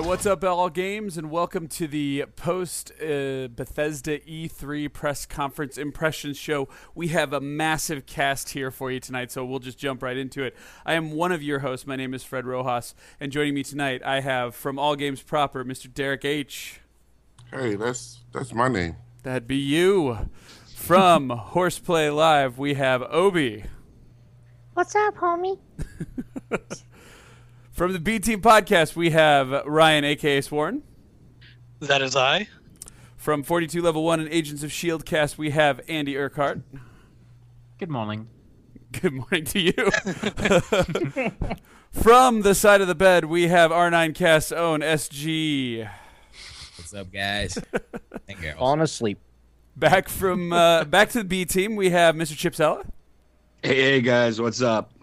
right, what's up, all games, and welcome to the post uh, Bethesda E3 press conference impressions show. We have a massive cast here for you tonight, so we'll just jump right into it. I am one of your hosts. My name is Fred Rojas, and joining me tonight, I have from All Games proper, Mr. Derek H. Hey, that's that's my name. That'd be you. From Horseplay Live, we have Obi. What's up, homie? From the B Team Podcast, we have Ryan, aka Sworn. That is I. From 42 Level 1 and Agents of S.H.I.E.L.D. cast, we have Andy Urquhart. Good morning. Good morning to you. From the side of the bed, we have R9 Cast's own SG. What's up, guys? and girls. Falling asleep. Back from uh, back to the B team, we have Mr. Chipsella. Hey, hey guys, what's up?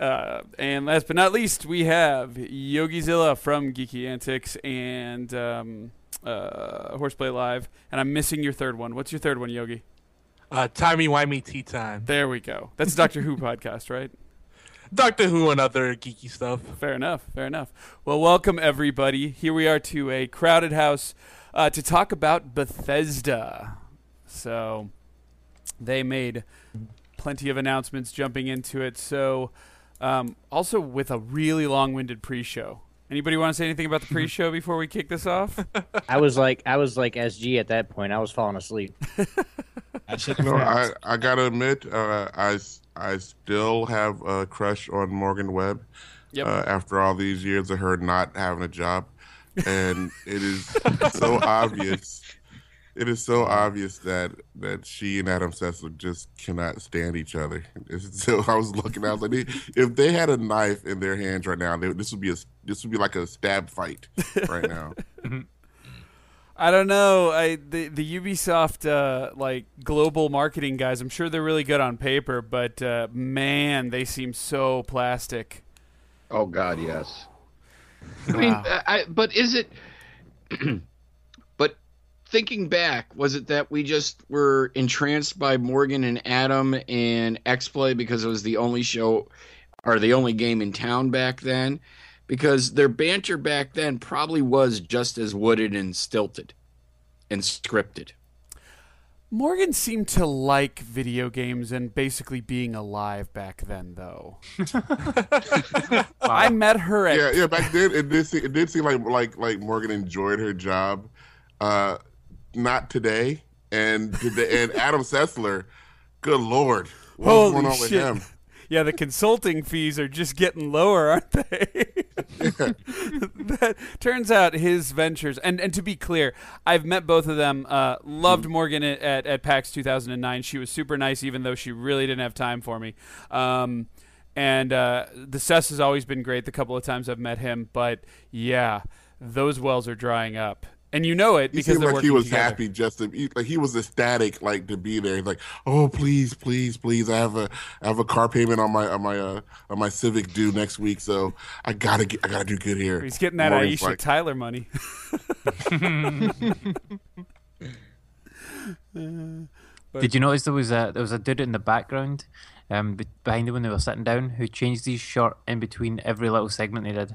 Uh, and last but not least, we have YogiZilla from Geeky Antics and um, uh, Horseplay Live. And I'm missing your third one. What's your third one, Yogi? Uh, Timey Wimey Tea Time. There we go. That's Doctor Who podcast, right? Doctor Who and other geeky stuff. Fair enough. Fair enough. Well, welcome everybody. Here we are to a crowded house uh, to talk about Bethesda. So they made plenty of announcements jumping into it. So um, also with a really long-winded pre-show. Anybody want to say anything about the pre-show before we kick this off? I was like, I was like SG at that point. I was falling asleep. I should No, I, I gotta admit, uh, I s- I still have a crush on Morgan Webb. Yep. Uh, after all these years of her not having a job, and it is so obvious. It is so obvious that that she and Adam Sessler just cannot stand each other. So I was looking, I was like, if they had a knife in their hands right now, they, this would be a this would be like a stab fight right now. I don't know. I the the Ubisoft uh, like global marketing guys. I'm sure they're really good on paper, but uh, man, they seem so plastic. Oh God, yes. I mean, Wow. I, I- but is it? but thinking back, was it that we just were entranced by Morgan and Adam and X Play because it was the only show or the only game in town back then? Because their banter back then probably was just as wooded and stilted and scripted. Morgan seemed to like video games and basically being alive back then, though. I met her at yeah, yeah. Back then, it did seem, it did seem like like like Morgan enjoyed her job. Uh, not today, and today, and Adam Sessler. Good lord, what's Holy going on with him? Yeah, the consulting fees are just getting lower, aren't they? that turns out his ventures, and, and to be clear, I've met both of them. Uh, loved Morgan at, at, at PAX 2009. She was super nice, even though she really didn't have time for me. Um, and uh, the Cess has always been great the couple of times I've met him. But yeah, those wells are drying up. And you know it because seemed like he was together. happy just to he, like he was ecstatic like to be there. He's like, oh please, please, please, I have a I have a car payment on my on my uh, on my Civic due next week, so I gotta get I gotta do good here. He's getting that Morgan's Aisha like, Tyler money. Did you notice there was a there was a dude in the background, um, behind them when they were sitting down, who changed his shirt in between every little segment they did.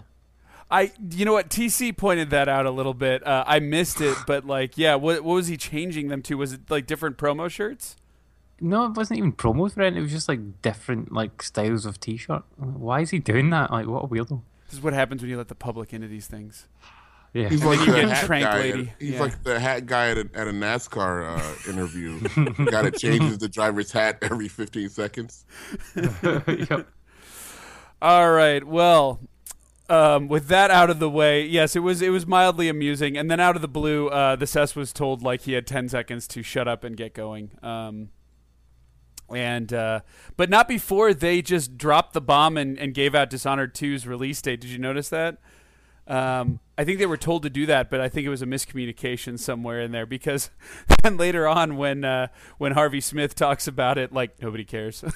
I, you know what, TC pointed that out a little bit. Uh, I missed it, but like, yeah, what, what was he changing them to? Was it like different promo shirts? No, it wasn't even promo for it. It was just like different like styles of t-shirt. Why is he doing that? Like, what a weirdo. This is what happens when you let the public into these things. Yeah. He's like you the get hat Trank guy. Lady. He's Yeah. like the hat guy at a, at a NASCAR uh, interview. the guy that changes the driver's hat every 15 seconds. Yep. All right, well, um, with that out of the way, yes, it was it was mildly amusing, and then out of the blue, uh, the Cess was told like he had ten seconds to shut up and get going. Um, and uh, but not before they just dropped the bomb and, and gave out Dishonored 2's release date. Did you notice that? Um, I think they were told to do that, but I think it was a miscommunication somewhere in there because then later on, when uh, when Harvey Smith talks about it, like nobody cares.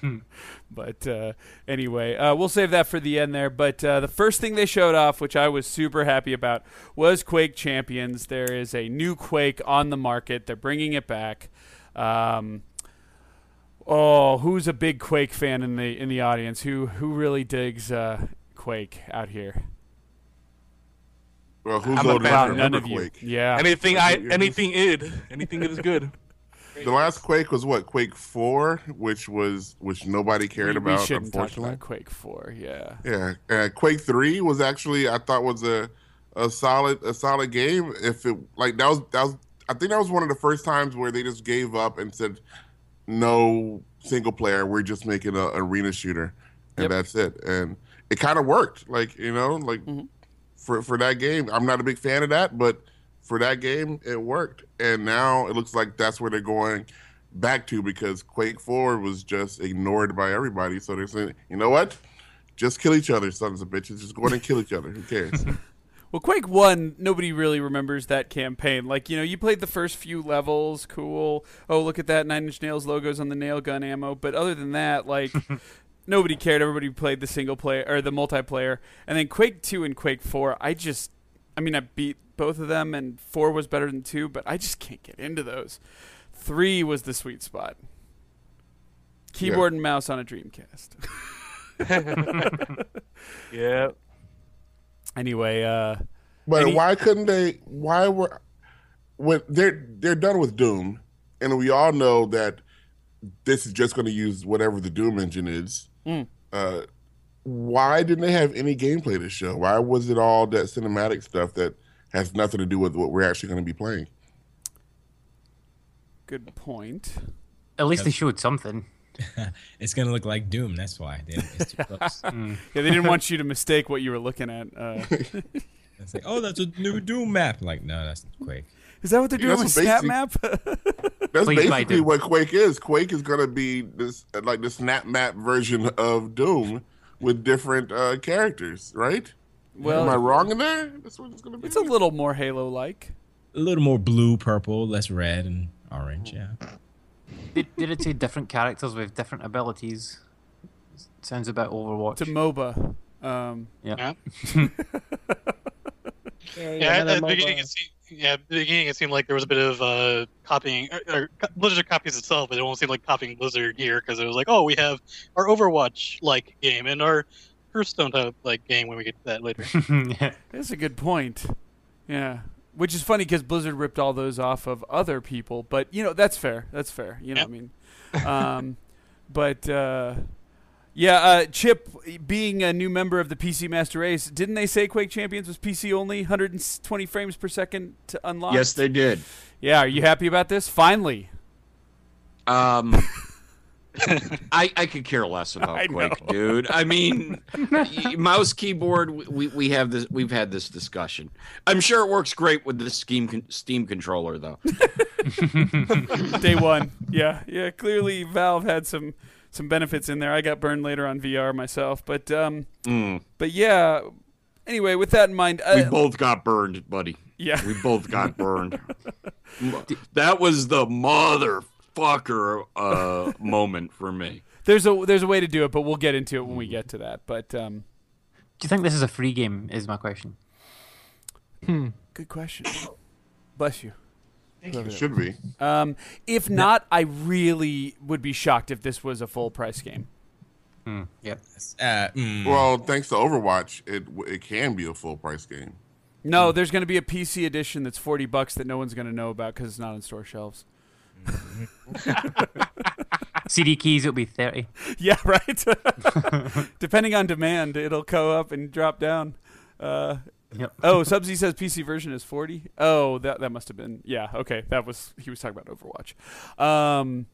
but uh, anyway, uh, we'll save that for the end there. But uh, the first thing they showed off, which I was super happy about, was Quake Champions. There is a new Quake on the market. They're bringing it back. Um, oh, who's a big Quake fan in the in the audience? Who who really digs uh, Quake out here? Well, who's I'm a old enough to none remember of you. Yeah. Anything I anything id anything id is good. The last Quake was what Quake Four, which was which nobody cared we, we about. shouldn't talk about Quake Four. Yeah. yeah. Uh, Quake Three was actually I thought was a a solid a solid game. If it like that was that was I think that was one of the first times where they just gave up and said no single player. We're just making a arena shooter, and Yep. that's it. And it kind of worked. Like you know, like Mhm. for for that game, I'm not a big fan of that, but for that game, it worked. And now it looks like that's where they're going back to because Quake Four was just ignored by everybody. So they're saying, you know what? Just kill each other, sons of bitches. Just go in and kill each other. Who cares? Well, Quake One, nobody really remembers that campaign. Like, you know, you played the first few levels, cool. Oh, look at that Nine Inch Nails logos on the nail gun ammo. But other than that, like, nobody cared. Everybody played the single player or the multiplayer. And then Quake Two and Quake Four, I just, I mean, I beat both of them, and four was better than two, but I just can't get into those. Three was the sweet spot. Keyboard and mouse on a Dreamcast. Yeah. anyway, uh, But Any- why couldn't they? Why were when they're they're done with Doom, and we all know that this is just going to use whatever the Doom engine is. Mm. Uh, why didn't they have any gameplay to show? Why was it all that cinematic stuff that has nothing to do with what we're actually going to be playing? good point. At least they showed something. It's gonna look like Doom. That's why. They- It's too close. Yeah, they didn't want you to mistake what you were looking at. Uh, It's like, oh, that's a new Doom map. Like, no, that's Quake. Is that what they're Yeah, doing with that's Snap Map? That's Please basically what Quake is. Quake is going to be this like the snap map version of Doom with different uh, characters, right? well, Am I wrong in there? That's what it's going to be. it's a little more Halo-like. A little more blue, purple, less red and orange. Yeah. Did, did it say different characters with different abilities? Sounds a bit Overwatch. To MOBA. Um, yeah. Yeah, at the beginning, it seemed, yeah, at the beginning it seemed like there was a bit of uh, copying. Or, or Blizzard copies itself, but it almost seemed like copying Blizzard here because it was like, oh, we have our Overwatch-like game and our Hearthstone type like game when we get to that later. yeah. that's a good point. Yeah. Which is funny because Blizzard ripped all those off of other people, but you know that's fair. That's fair. You know, Yep. what I mean, um, but uh, yeah, uh, Chip being a new member of the PC Master Race, didn't they say Quake Champions was PC only, 120 frames per second to unlock? Yes, they did. Yeah, are you happy about this? Finally. Um, I I could care less I about know. Quake, dude. I mean, mouse keyboard. We we have this. We've had this discussion. I'm sure it works great with the Steam Steam controller, though. Day one. Yeah, yeah. Clearly, Valve had some some benefits in there. I got burned later on VR myself, but um, Mm. but yeah. Anyway, with that in mind, We uh, both got burned, buddy. yeah, We both got burned. that was the motherfucker uh, moment for me. there's a there's a way to do it, but we'll get into it when we get to that. But um, Do you think this is a free game? Is my question. good question. Bless you. It should be. Um, if not, I really would be shocked if this was a full price game. Hmm. Yep. Uh, mm, Well, thanks to Overwatch, it it can be a full price game. No, there's going to be a PC edition that's forty bucks that no one's going to know about because it's not on store shelves. CD keys, it'll be thirty. Yeah, right. Depending on demand, it'll go up and drop down. Uh, Yep. oh, Subsy says PC version is forty. Oh, that that must have been yeah. Okay, that was he was talking about Overwatch. Um,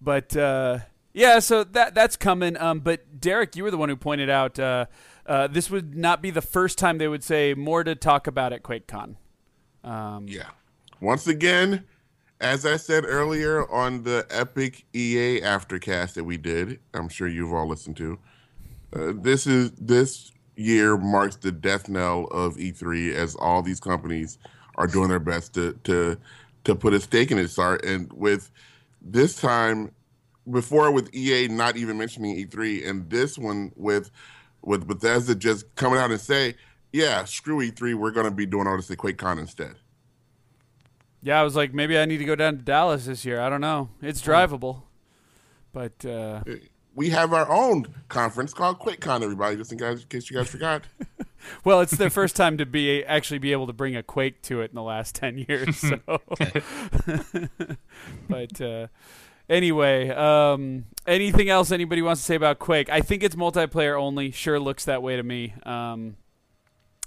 but uh, yeah, so that that's coming. Um, but Derek, you were the one who pointed out uh, uh, this would not be the first time they would say more to talk about at QuakeCon. Um, Yeah. Once again, as I said earlier on the epic EA aftercast that we did, I'm sure you've all listened to. Uh, this is this year marks the death knell of E3 as all these companies are doing their best to to to put a stake in its heart. And with this time, before with EA not even mentioning E3, and this one with with Bethesda just coming out and say, "Yeah, screw E3, we're going to be doing all this at QuakeCon instead." Yeah, I was like, maybe I need to go down to Dallas this year. I don't know. It's drivable, but uh, we have our own conference called QuakeCon. Everybody, just in case, in case you guys forgot. Well, it's their first time to be actually be able to bring a Quake to it in the last ten years. So, but uh, anyway, um, anything else anybody wants to say about Quake? I think it's multiplayer only. Sure, looks that way to me. Um,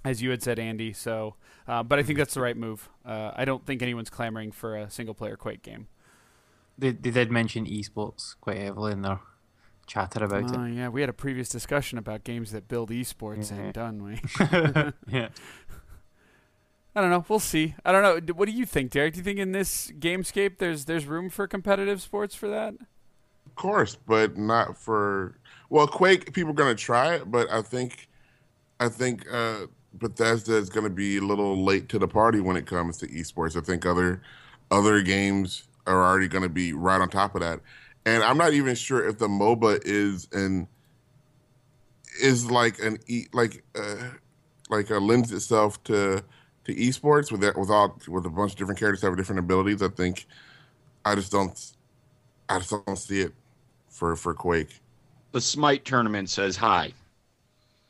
as you had said, Andy. So, uh, but I think that's the right move. Uh, I don't think anyone's clamoring for a single player Quake game. They, they did mention esports quite heavily in their chatter about Oh it. yeah, we had a previous discussion about games that build esports, Yeah. and done we. yeah. I don't know. We'll see. I don't know. What do you think, Derek? Do you think in this gamescape there's there's room for competitive sports for that? Of course, but not for well, Quake. People are gonna try it, but I think, I think uh, Bethesda is gonna be a little late to the party when it comes to esports. I think other other games are already gonna be right on top of that, and I'm not even sure if the MOBA is an is like an e like uh, like a lends itself to to esports with that with all with a bunch of different characters have different abilities. I think I just don't I just don't see it for for Quake. The Smite tournament says hi.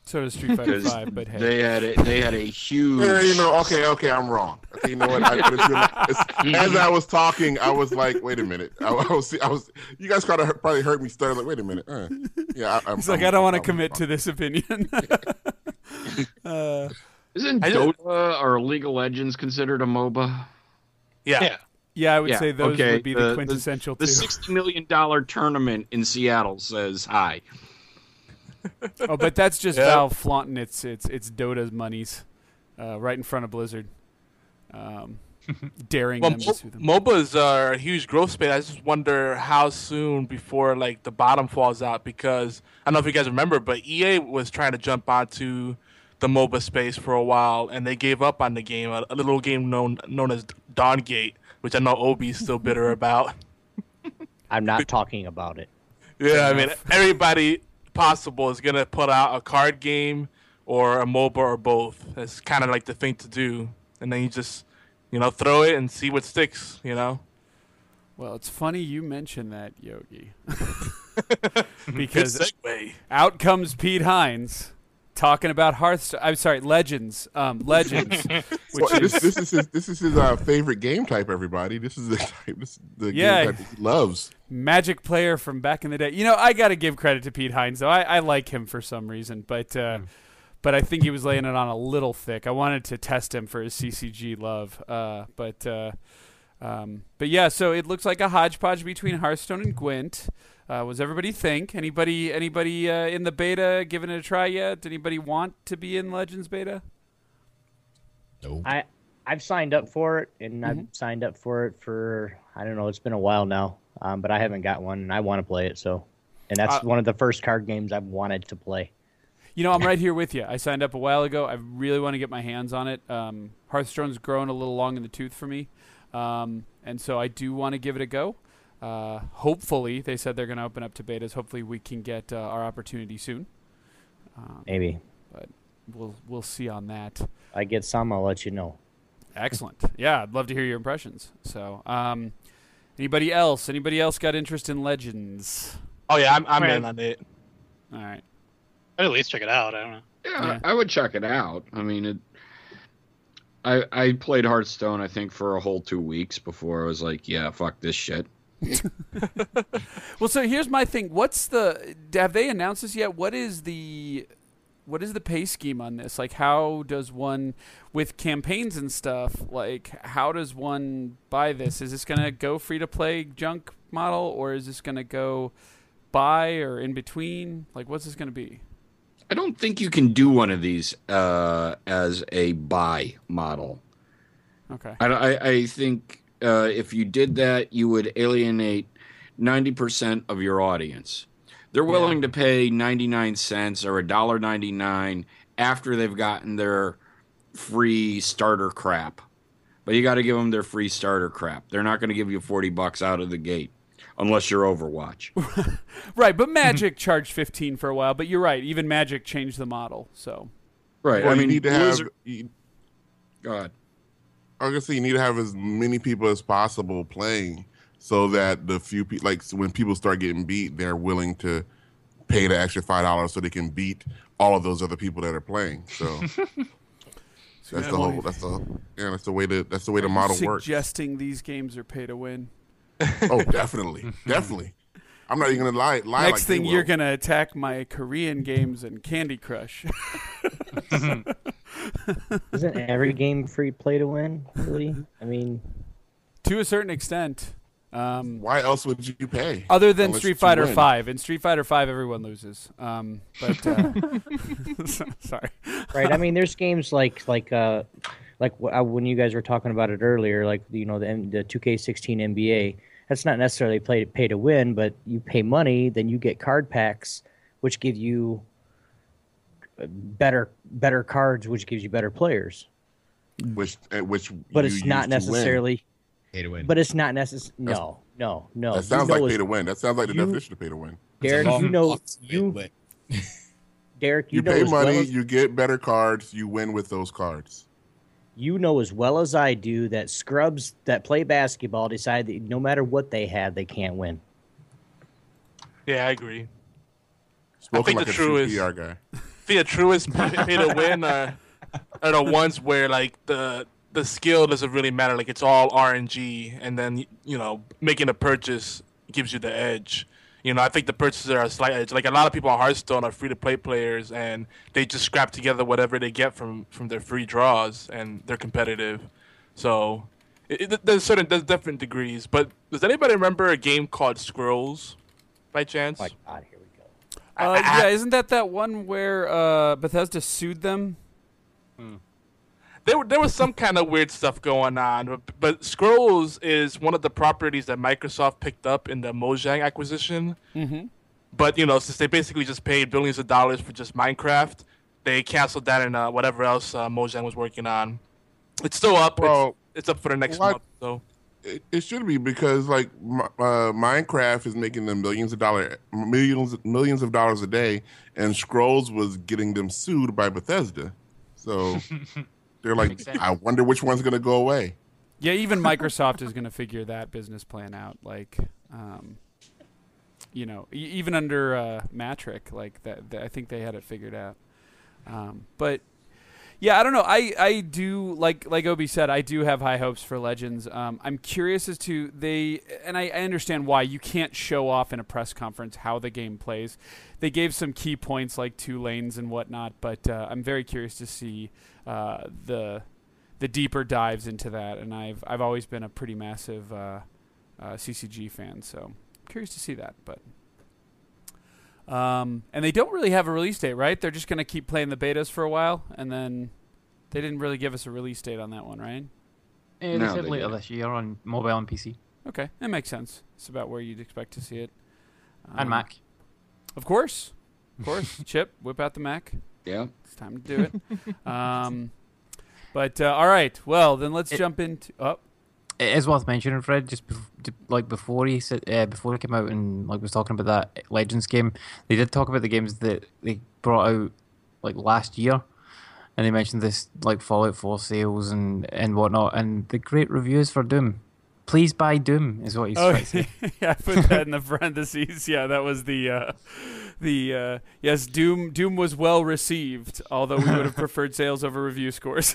So does Street Fighter Five, but hey, they had a, they had a huge. Yeah, you know, okay, okay, I'm wrong. Okay, you know what? I, I just like- it's- as I was talking, I was like, wait a minute. I, I was, I was. You guys kind of probably heard me stutter. Like, wait a minute. Uh, yeah, I, I'm, it's like I'm- I don't want to I'm- commit to this opinion. uh, Isn't Dota or League of Legends considered a MOBA? Yeah. Yeah. yeah, I would Yeah, say those okay, would be the, the- the- quintessential The two. sixty million dollar tournament in Seattle says hi. oh, but that's just Yeah. Valve flaunting its its its Dota's monies uh, right in front of Blizzard, um, daring Well, them to sue them. Mo- MOBAs are a huge growth space. I just wonder how soon before like the bottom falls out because I don't know if you guys remember, but EA was trying to jump onto the MOBA space for a while, and they gave up on the game. A, a little game known known as Dawngate, which I know Obi's still bitter about. I'm not talking about it. Yeah, I mean everybody possible is gonna put out a card game or a MOBA or both. That's kind of like the thing to do, and then you just you know throw it and see what sticks. You know. Well, it's funny you mention that, Yogi, because out comes Pete Hines talking about Hearthstone. I'm sorry, Legends. Um, Legends, which Well, this, is this is his this is his uh, favorite game type. Everybody, this is the type. This is the Yeah. game type he loves. Magic player from back in the day. You know, I got to give credit to Pete Hines though. I, I like him for some reason, but uh, but I think he was laying it on a little thick. I wanted to test him for his CCG love, uh, but uh, um, but yeah. So it looks like a hodgepodge between Hearthstone and Gwent. Uh, was everybody think? Anybody anybody uh, in the beta giving it a try yet? Anybody want to be in Legends beta? No. I I've signed up for it, and I've signed up for it for I don't know. It's been a while now, um, but I haven't got one, and I want to play it. So, and that's Uh, one of the first card games I've wanted to play. You know, I'm right here with you. I signed up a while ago. I really want to get my hands on it. Um, Hearthstone's grown a little long in the tooth for me, um, and so I do want to give it a go. Uh, hopefully, they said they're going to open up to betas. Hopefully, we can get uh, our opportunity soon. Um, Maybe we'll we'll see on that. I get some. I'll let you know. Excellent. Yeah, I'd love to hear your impressions. So, um, anybody else? Anybody else got interest in Legends? Oh yeah, I'm, I'm Right. in on it. All right. I'd at least check it out. I don't know. Yeah, Yeah. I would check it out. I mean, it. I I played Hearthstone I think for a whole two weeks before I was like, yeah, fuck this shit. Well, so here's my thing. What's the have they announced this yet? What is the what is the pay scheme on this? Like how does one with campaigns and stuff, like how does one buy this? Is this to go free to play junk model or is this to go buy or in between? Like what's this to be? I don't think you can do one of these uh, as a buy model. Okay. I I, I think uh, if you did that, you would alienate ninety percent of your audience. They're willing to pay ninety nine cents or a dollar ninety nine after they've gotten their free starter crap. But you got to give them their free starter crap. They're not going to give you forty bucks out of the gate unless you're Overwatch. Right, but Magic charged 15 for a while, but you're right, even Magic changed the model. So, right. Well, I you mean, need to have. Blizzard- You, Go ahead. I was gonna say you need to have as many people as possible playing, so that the few people, like so when people start getting beat, they're willing to pay the extra five dollars so they can beat all of those other people that are playing. So that's the whole. That's the yeah. That's the way to. That's the way the model works. Suggesting these games are pay to win. Oh, definitely, definitely. I'm not even gonna lie. lie Next like thing they you're gonna attack my Korean games and Candy Crush. Isn't every game free play to win? Really? I mean, to a certain extent. Um, Why else would you pay? other than Street Fighter. Five, in Street Fighter Five, everyone loses. Um, but uh, sorry. right? I mean, there's games like like uh like wh- uh, when you guys were talking about it earlier, like you know the the 2K16 NBA. That's not necessarily play pay to win, but you pay money, then you get card packs, which give you uh, better better cards, which gives you better players. Which, uh, which, But you it's not use to necessarily. Pay to win. But it's not necessary. No, no, no. That You sounds know like pay to win. That sounds like the you- definition of pay to win. Derek, you know you Derek, you, You, know pay as well money, as- you get better cards, you win with those cards. You know as well as I do that scrubs that play basketball decide that no matter what they have, they can't win. Yeah, I agree. Spoken think like the a true true is- PR guy. The truest pay pay to win uh, are, are the ones where like the the skill doesn't really matter. Like it's all RNG, and then you know making a purchase gives you the edge. You know, I think the purchases are a slight edge. Like a lot of people on Hearthstone are free to play players, and they just scrap together whatever they get from from their free draws, and they're competitive. So it, it, there's certain there's different degrees. But does anybody remember a game called Scrolls, by chance? My God, here we go. Uh, yeah, isn't that that one where uh, Bethesda sued them? There, were- there was some kind of weird stuff going on, but, but Scrolls is one of the properties that Microsoft picked up in the Mojang acquisition. Mm-hmm. But you know, since they basically just paid billions of dollars for just Minecraft, they canceled that and uh, whatever else uh, Mojang was working on. It's still up. Well, it's, it's up for the next what- month. So It, it should be because like uh, Minecraft is making them millions of dollar millions millions of dollars a day, and Scrolls was getting them sued by Bethesda. So they're like, I wonder which one's gonna go away. Yeah, even Microsoft is going to figure that business plan out. Like, um, you know, e- even under uh, Mattrick, like that, that, I think they had it figured out. Um, but yeah, I don't know. I, I do like like Obi said. I do have high hopes for Legends. Um, I'm curious as to they, and I, I understand why you can't show off in a press conference how the game plays. They gave some key points like two lanes and whatnot, but uh, I'm very curious to see uh, the the deeper dives into that. And I've I've always been a pretty massive uh, uh, CCG fan, so curious to see that. But um, and they don't really have a release date, right? They're just gonna keep playing the betas for a while, and then they didn't really give us a release date on that one, right? They No, said they later didn't. this year on mobile and PC Okay, that makes sense. It's about where you'd expect to see it. and Um, Mac. Of course, of course. Chip, whip out the Mac. Yeah. It's time to do it. um, but uh, all right, well then let's It- jump into. Oh, It is worth mentioning, Fred. Just bef- like before he said, uh, before he came out and like was talking about that Legends game, they did talk about the games that they brought out like last year, and they mentioned this like Fallout 4 sales and and whatnot, and the great reviews for Doom. Please buy Doom is what he's oh trying to say. yeah, I put that in the parentheses. Yeah, that was the uh, the uh, yes. Doom Doom was well received, although we would have preferred sales over review scores.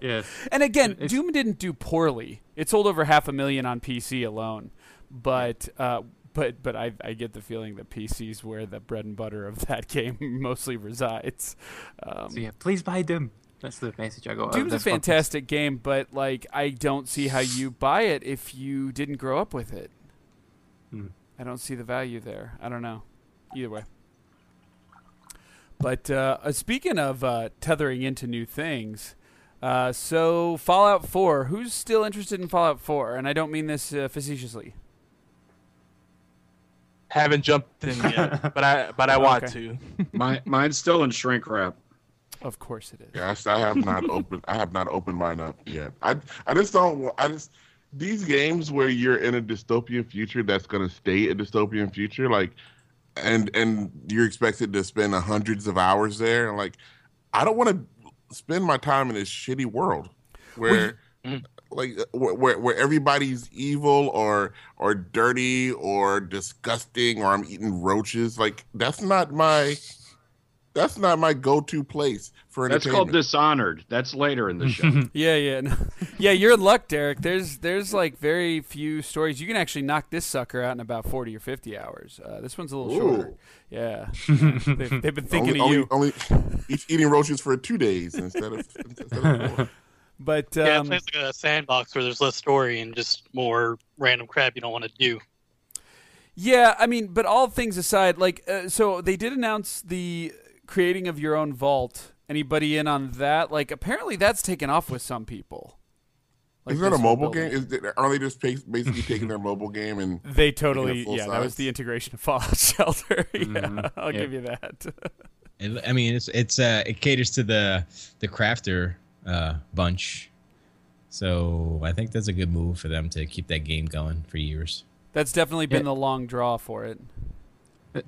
yes. And again, It's- Doom didn't do poorly. It sold over half a million on PC alone, but uh, but but I I get the feeling that PC's where the bread and butter of that game mostly resides. Um, So yeah, please buy Doom. That's the message I got. out Doom's a this conference. fantastic game, but like I don't see how you buy it if you didn't grow up with it. Hmm. I don't see the value there. I don't know. Either way. But uh, uh, speaking of uh, tethering into new things, uh, so Fallout 4. Who's still interested in Fallout 4? And I don't mean this uh, facetiously. haven't jumped in yet, but I but I Oh, want okay. to. My, mine's still in shrink wrap. Of course it is. Yeah, I, have not opened. I have not opened mine up yet. I I just don't. I just these games where you're in a dystopian future that's going to stay a dystopian future, like, and and you're expected to spend hundreds of hours there, and like, I don't want to spend my time in this shitty world where. like uh, where where, where everybody's evil or or dirty or disgusting or I'm eating roaches. Like that's not my that's not my go-to place for an. That's called Dishonored. That's later in the show. Yeah, yeah, no. yeah. You're in luck, Derek. There's there's like very few stories. You can actually knock this sucker out in about forty or fifty hours. Uh, this one's a little shorter. Yeah, they've, they've been thinking only, of you. only, only each eating roaches for two days instead of, instead of four. But yeah, it um, plays like a sandbox where there's less story and just more random crap you don't want to do. Yeah, I mean, but all things aside, like, uh, so they did announce the creating of your own vault. Anybody in on that? Like, apparently that's taken off with some people. Like Is that a mobile game? Is it, are they just basically taking their mobile game and They totally, full yeah, that was the integration of Fallout Shelter. yeah, Mhm. I'll Yeah. give you that. It, I mean, it's it's uh, it caters to the the crafter uh, bunch, so I think that's a good move for them to keep that game going for years. That's definitely been Yeah. the long draw for it.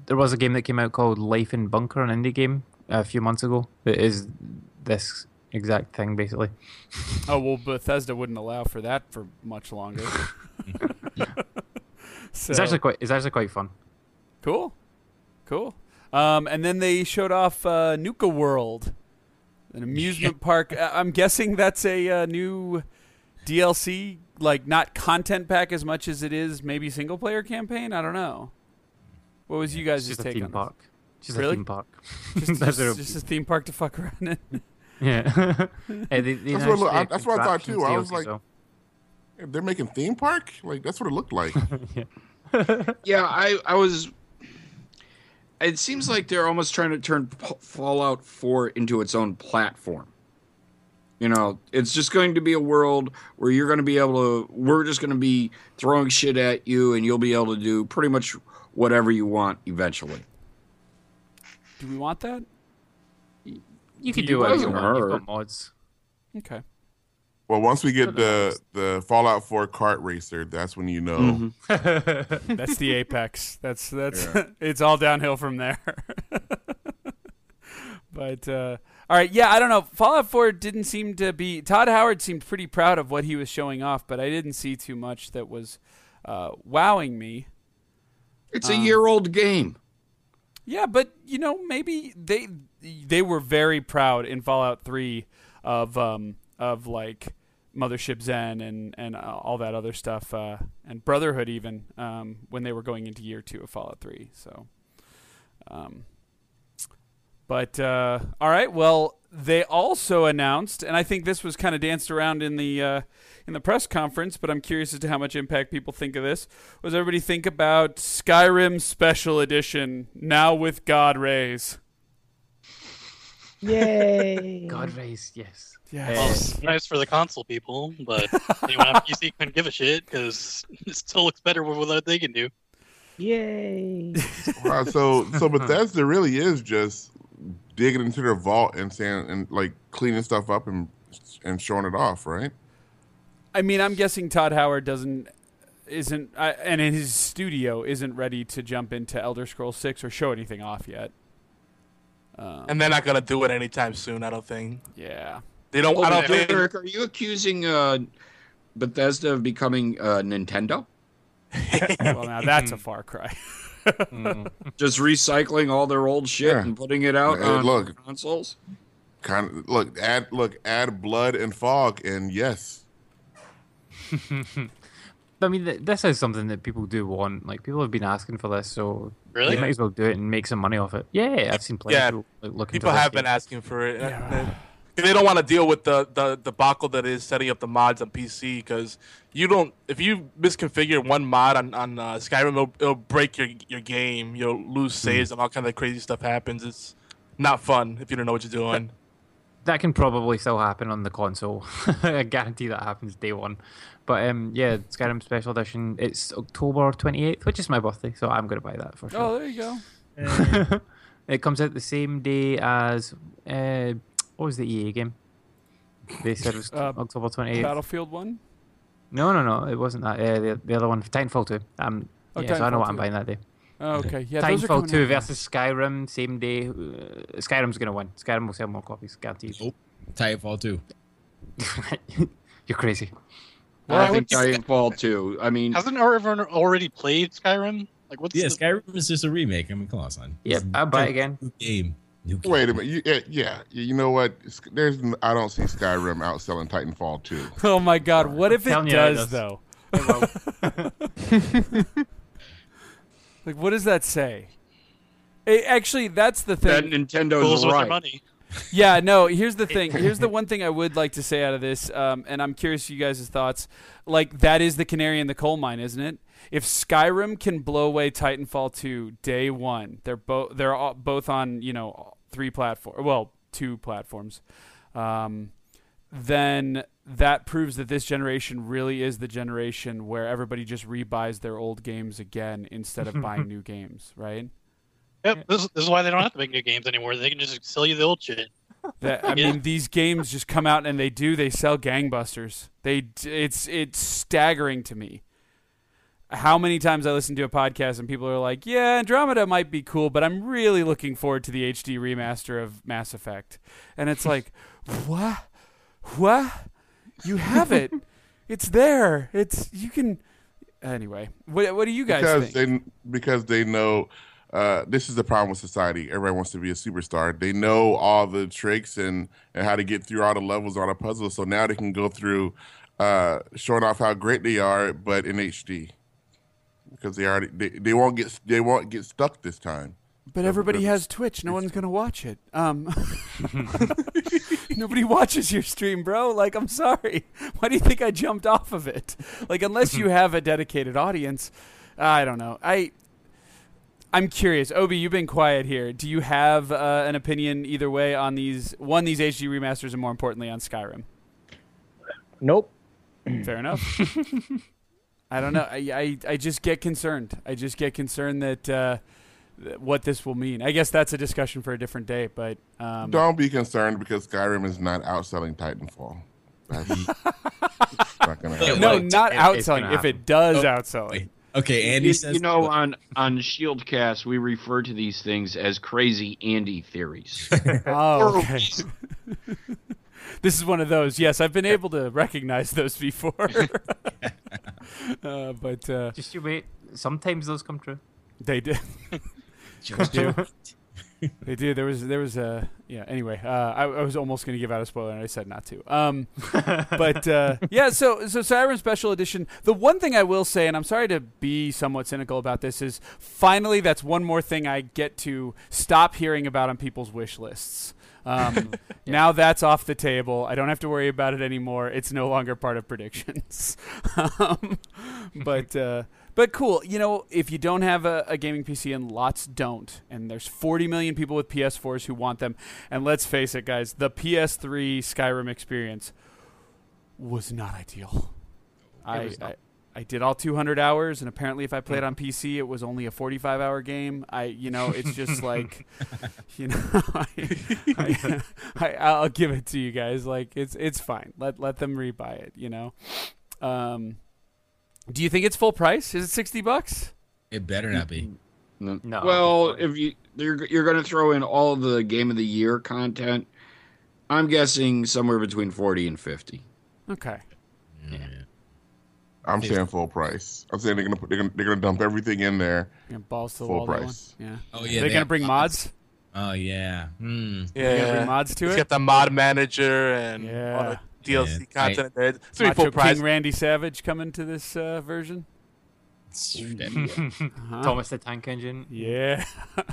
There was a game that came out called Life in Bunker, an indie game, a few months ago. It is this exact thing, basically. Oh well, Bethesda wouldn't allow for that for much longer. so, It's actually quite. It's actually quite fun. cool, cool. Um, and then they showed off uh, Nuka World, an amusement park. Uh, I'm guessing that's a uh, new DLC, like not content pack as much as it is maybe single player campaign. I don't know. What was you guys' It's just a take theme on park. Just Really? a theme park. this? Just, just, just a theme park to fuck around in. Yeah. Hey, they- they That's what look- I- the that's what I thought, too. I was like- so- they're making theme park? Like that's what it looked like. yeah, I I was. It seems like they're almost trying to turn P- Fallout 4 into its own platform. You know, it's just going to be a world where you're going to be able to. We're just going to be throwing shit at you, and you'll be able to do pretty much whatever you want eventually. Do we want that? You can You do whatever you wasn't want. You've got mods. Okay. well, once we get the the Fallout 4 kart racer, that's when you know. That's the apex. That's that's it's all downhill from there. but uh, all right, yeah, I don't know. Fallout 4 didn't seem to be. Todd Howard seemed pretty proud of what he was showing off, but I didn't see too much that was uh, wowing me. It's a year old game. Yeah, but you know, maybe they they were very proud in Fallout 3 of um of like Mothership Zeta and and uh, all that other stuff uh, and Brotherhood even um, when they were going into year 2 of Fallout 3. So um but uh, all right, well, they also announced, and I think this was kind of danced around in the uh, in the press conference, but I'm curious as to how much impact people think of this. Was everybody think about Skyrim Special Edition now with God Rays? Yay! God Rays, yes. Yeah. Well, it's nice for the console people, but anyone on PC couldn't give a shit because it still looks better with what they can do. Yay! Wow, so so Bethesda really is just digging into their vault and saying and like cleaning stuff up and and showing it off, right? I mean, I'm guessing Todd Howard doesn't isn't uh, and in his studio isn't ready to jump into Elder Scrolls 6 or show anything off yet. Um, and they're not gonna do it anytime soon. I don't think yeah. they don't. I don't think. Derek, are you accusing uh, Bethesda of becoming uh, Nintendo? Well, now that's a far cry. Mm. Just recycling all their old shit Yeah. and putting it out Hey, on look. consoles? Kind of look add look add blood and fog and yes, I mean, th- this is something that people do want. Like, people have been asking for this, so Really? they might as well do it and make some money off it. Yeah, I've seen plenty Yeah, of people like, looking People for this have been game. asking for it. Yeah. They, they don't want to deal with the, the debacle that is setting up the mods on PC because you don't. If you misconfigure one mod on on uh, Skyrim, it'll, it'll break your your game. You'll lose saves and all kind of crazy stuff happens. It's not fun if you don't know what you're doing. That can probably still happen on the console. I guarantee that happens day one. But um, yeah, Skyrim Special Edition. It's October twenty eighth, which is my birthday, so I'm gonna buy that for sure. Oh, there you go. it comes out the same day as uh, what was the EA game? They said it was Uh, October twenty eighth. Battlefield 1? No, no, no, it wasn't that. Uh, the, the other one, Titanfall two. Um, Oh, yeah, so I know Titanfall what I'm buying that day. Oh, okay. Yeah, those are coming Titanfall two out. versus Skyrim, same day. Uh, Skyrim's gonna win. Skyrim will sell more copies, guaranteed. Nope. Titanfall 2. You're crazy. Well, I think Titanfall 2. I mean, hasn't everyone already played Skyrim? Like, what's yeah, the... Skyrim is just a remake. I mean, come on, son. Yep, I'll buy it again. Game. New game. Wait a minute. You, yeah, yeah, you know what? There's I don't see Skyrim outselling Titanfall 2. Oh my god, what if it Telling it does does. though? like what does that say? Eh, actually, that's the thing. that thing. Nintendo's Fools with their right. money. yeah, no. Here's the thing. Here's the one thing I would like to say out of this, um, and I'm curious you guys' thoughts. Like that is the canary in the coal mine, isn't it? If Skyrim can blow away Titanfall 2 day one, they're both they're all, both on you know three platform, well two platforms. Um, then that proves that this generation really is the generation where everybody just rebuys their old games again instead of buying new games, right? Yep, this, this is why they don't have to make new games anymore. They can just sell you the old shit. That I Yeah. mean, these games just come out and they do. They sell gangbusters. They it's it's staggering to me. How many times I listen to a podcast and people are like, "Yeah, Andromeda might be cool, but I'm really looking forward to the HD remaster of Mass Effect," and it's like, "What? What? You have it? it's there. It's you can." Anyway, what what do you guys because think? they because they know uh, this is the problem with society. Everyone wants to be a superstar. They know all the tricks and and how to get through all the levels, all the puzzles. So now they can go through uh, showing off how great they are, but in HD because they already they, they won't get they won't get stuck this time. But everybody has Twitch. No one's gonna watch it. Um, nobody watches your stream, bro. Like, I'm sorry. Why do you think I jumped off of it? Like, unless you have a dedicated audience, I don't know. I, I'm curious. Obi, you've been quiet here. Do you have uh, an opinion either way on these one these HD remasters, and more importantly on Skyrim? Nope. Fair enough. I don't know. I, I I just get concerned. I just get concerned that. Uh, th- what this will mean. I guess that's a discussion for a different day, but um, Don't be concerned because Skyrim is not outselling Titanfall. Not no, Wait, not it- outselling. If it does Oh, outsell Wait. Okay, Andy You, says. you know, on on Shieldcast, we refer to these things as crazy Andy theories. oh, okay. This is one of those. Yes, I've been able to recognize those before. uh, but uh, Just you wait. Sometimes those come true. they did. Just do. They do. There was there was a yeah. Anyway, uh, I, I was almost going to give out a spoiler, and I said not to. Um, but uh, yeah. So so Skyrim Special Edition. The one thing I will say, and I'm sorry to be somewhat cynical about this, is finally that's one more thing I get to stop hearing about on people's wish lists. Um, Now that's off the table. I don't have to worry about it anymore. It's no longer part of predictions. um, but uh, but cool. You know, if you don't have a, a gaming PC, and lots don't, and there's 40 million people with PS4s who want them, and let's face it, guys, the PS3 Skyrim experience was not ideal. I, was not. I I did all 200 hours, and apparently, if I played on PC, it was only a 45 hour game. I, you know, it's just like, you know, I, I, I, I'll give it to you guys. Like, it's it's fine. Let let them rebuy it. You know. Um, do you think it's full price? Is it 60 bucks? It better not be. No. No, Well, if you you're you're going to throw in all the game of the year content, I'm guessing somewhere between forty and fifty. Okay. Yeah. I'm saying full price. I'm saying they're gonna put they're gonna, they're gonna dump everything in there. Yeah, balls to the Full wall. price. Yeah. Oh Are yeah. they they gonna bring mods? Oh yeah. Hmm. Are they Yeah, gonna bring mods to it? get the mod manager and all Yeah. the DLC Yeah, content there. It's Macho full price. King Randy Savage coming to this uh, version. Hmm. Thomas the Tank Engine. Yeah.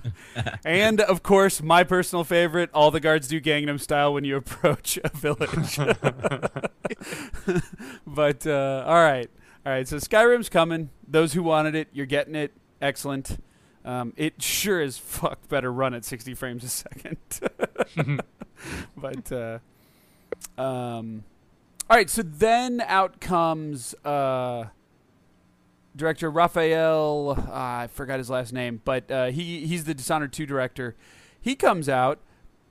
and of course, my personal favorite, all the guards do Gangnam style when you approach a village. but uh, all right. All right, so Skyrim's coming. Those who wanted it, you're getting it. Excellent. Um, it sure as fuck better run at 60 frames a second. but uh, um, all right, so then out comes uh, director Raphael. Uh, I forgot his last name, but uh, he he's the Dishonored 2 director. He comes out,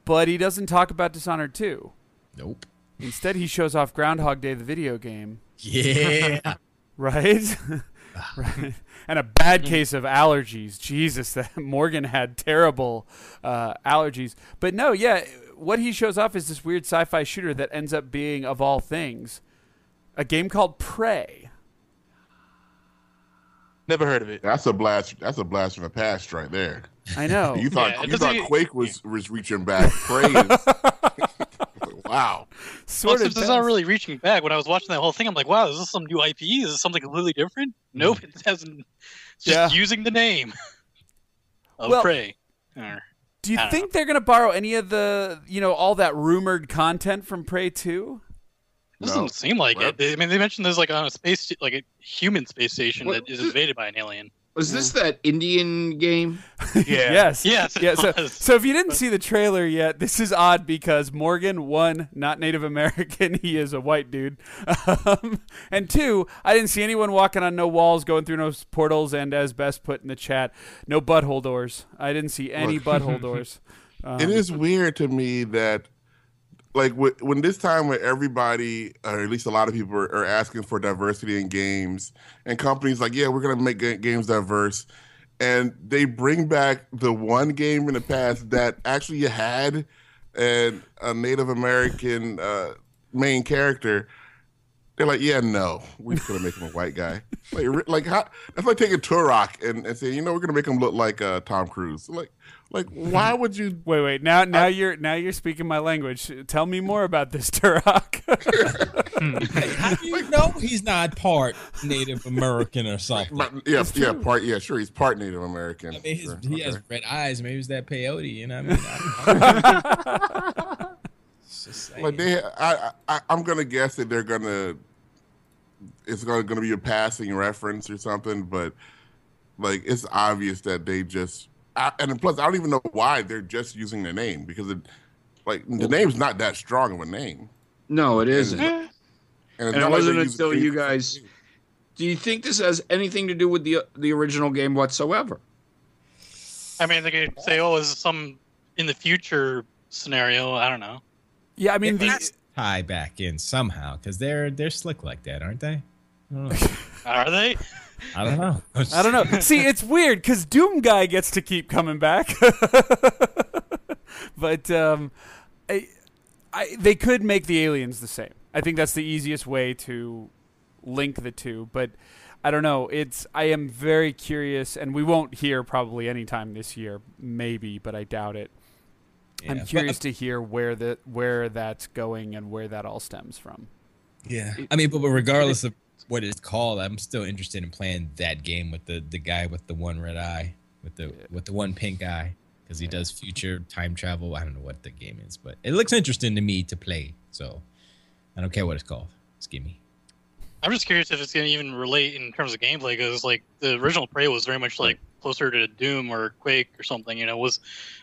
but he doesn't talk about Dishonored 2. Nope. Instead, he shows off Groundhog Day, the video game, Yeah. Right? right. And a bad case of allergies. Jesus, that Morgan had terrible uh, allergies. But no, yeah, what he shows off is this weird sci-fi shooter that ends up being, of all things, A game called Prey. Never heard of it. That's a blast. That's a blast from the past right there. I know. You thought Yeah, you thought doesn't- Quake was was reaching back. Prey is wow. sort Well, of. since it's not really reaching back. When I was watching that whole thing, I'm like, wow, is this some new IP? Is this something completely different? Hmm. Nope, it hasn't. It's just Yeah. using the name of Well- Prey. Do you I don't think they're going to borrow any of the, you know, all that rumored content from Prey 2? Doesn't No. seem like Well- it. I mean, they mentioned there's like on a space, like a human space station What- that is invaded by an alien. Was this that Indian game? Yeah. Yes. Yes, Yeah. So, so if you didn't see the trailer yet, this is odd because Morgan, one, not Native American, he is a white dude, um, and two, I didn't see anyone walking on no walls, going through no portals, and as Best put in the chat, no butthole doors. I didn't see any butthole doors. Um, it is weird to me that like wh- when this time when everybody or at least a lot of people are, are asking for diversity in games and companies like yeah we're to make games diverse and they bring back the one game in the past that actually had a native american uh, main character they're like yeah no we're just to make him a white guy. Like, like how, that's like taking turok and, and saying you know we're to make him look like uh, tom cruise. Like like why would you Wait, wait. Now, now you're now you're speaking my language. Tell me more about this, Turok. Hmm. How do you know he's not part Native American or something? But, yeah, yeah, part yeah, sure. He's part Native American. I mean, his, Sure, he has red eyes. Maybe it's that peyote. You know what I mean? I- It's just saying. Like they, I, I, I'm gonna guess that they're gonna, it's gonna gonna be a passing reference or something. But like, it's obvious that they just, I, and plus, I don't even know why they're just using the name because it, like, the name's not that strong of a name. No, it isn't. Eh. And, it's And it wasn't they're until you guys. Do you think this has anything to do with the the original game whatsoever? I mean, they could say, "Oh, is some in the future scenario?" I don't know. yeah, I mean, It the, tie back in somehow because they're they're slick like that, aren't they? I don't know. Are they? I don't know. I don't know. See, it's weird because Doom Guy gets to keep coming back, but um, I, I, they could make the aliens the same. I think that's the easiest way to link the two. But I don't know. It's I am very curious, and we won't hear probably anytime this year, maybe, but I doubt it. Yeah, I'm but- curious to hear where the where that's going and where that all stems from. Yeah, I mean, but, but regardless of what it's called, I'm still interested in playing that game with the the guy with the one red eye, with the with the one pink eye, because he does future time travel. I don't know what the game is, but it looks interesting to me to play. So I don't care what it's called. Just give me. I'm just curious if it's going to even relate in terms of gameplay, because like the original Prey was very much like closer to Doom or Quake or something. You know, was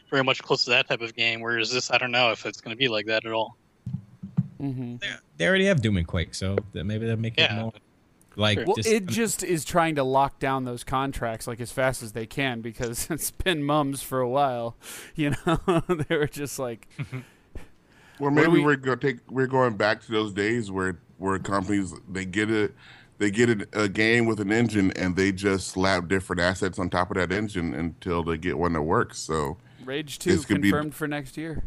very much close to that type of game. Whereas this, I don't know if it's going to be like that at all. Mm-hmm. They already have Doom and Quake, so maybe they'll make it more like Well, just, it just is trying to lock down those contracts like as fast as they can because it's been mums for a while. You know, they were just like, Well, maybe we- we, are going to take we're going back to those days where where companies they get a they get a, a game with an engine and they just slap different assets on top of that engine until they get one that works. So Rage Two This could be- confirmed for next year.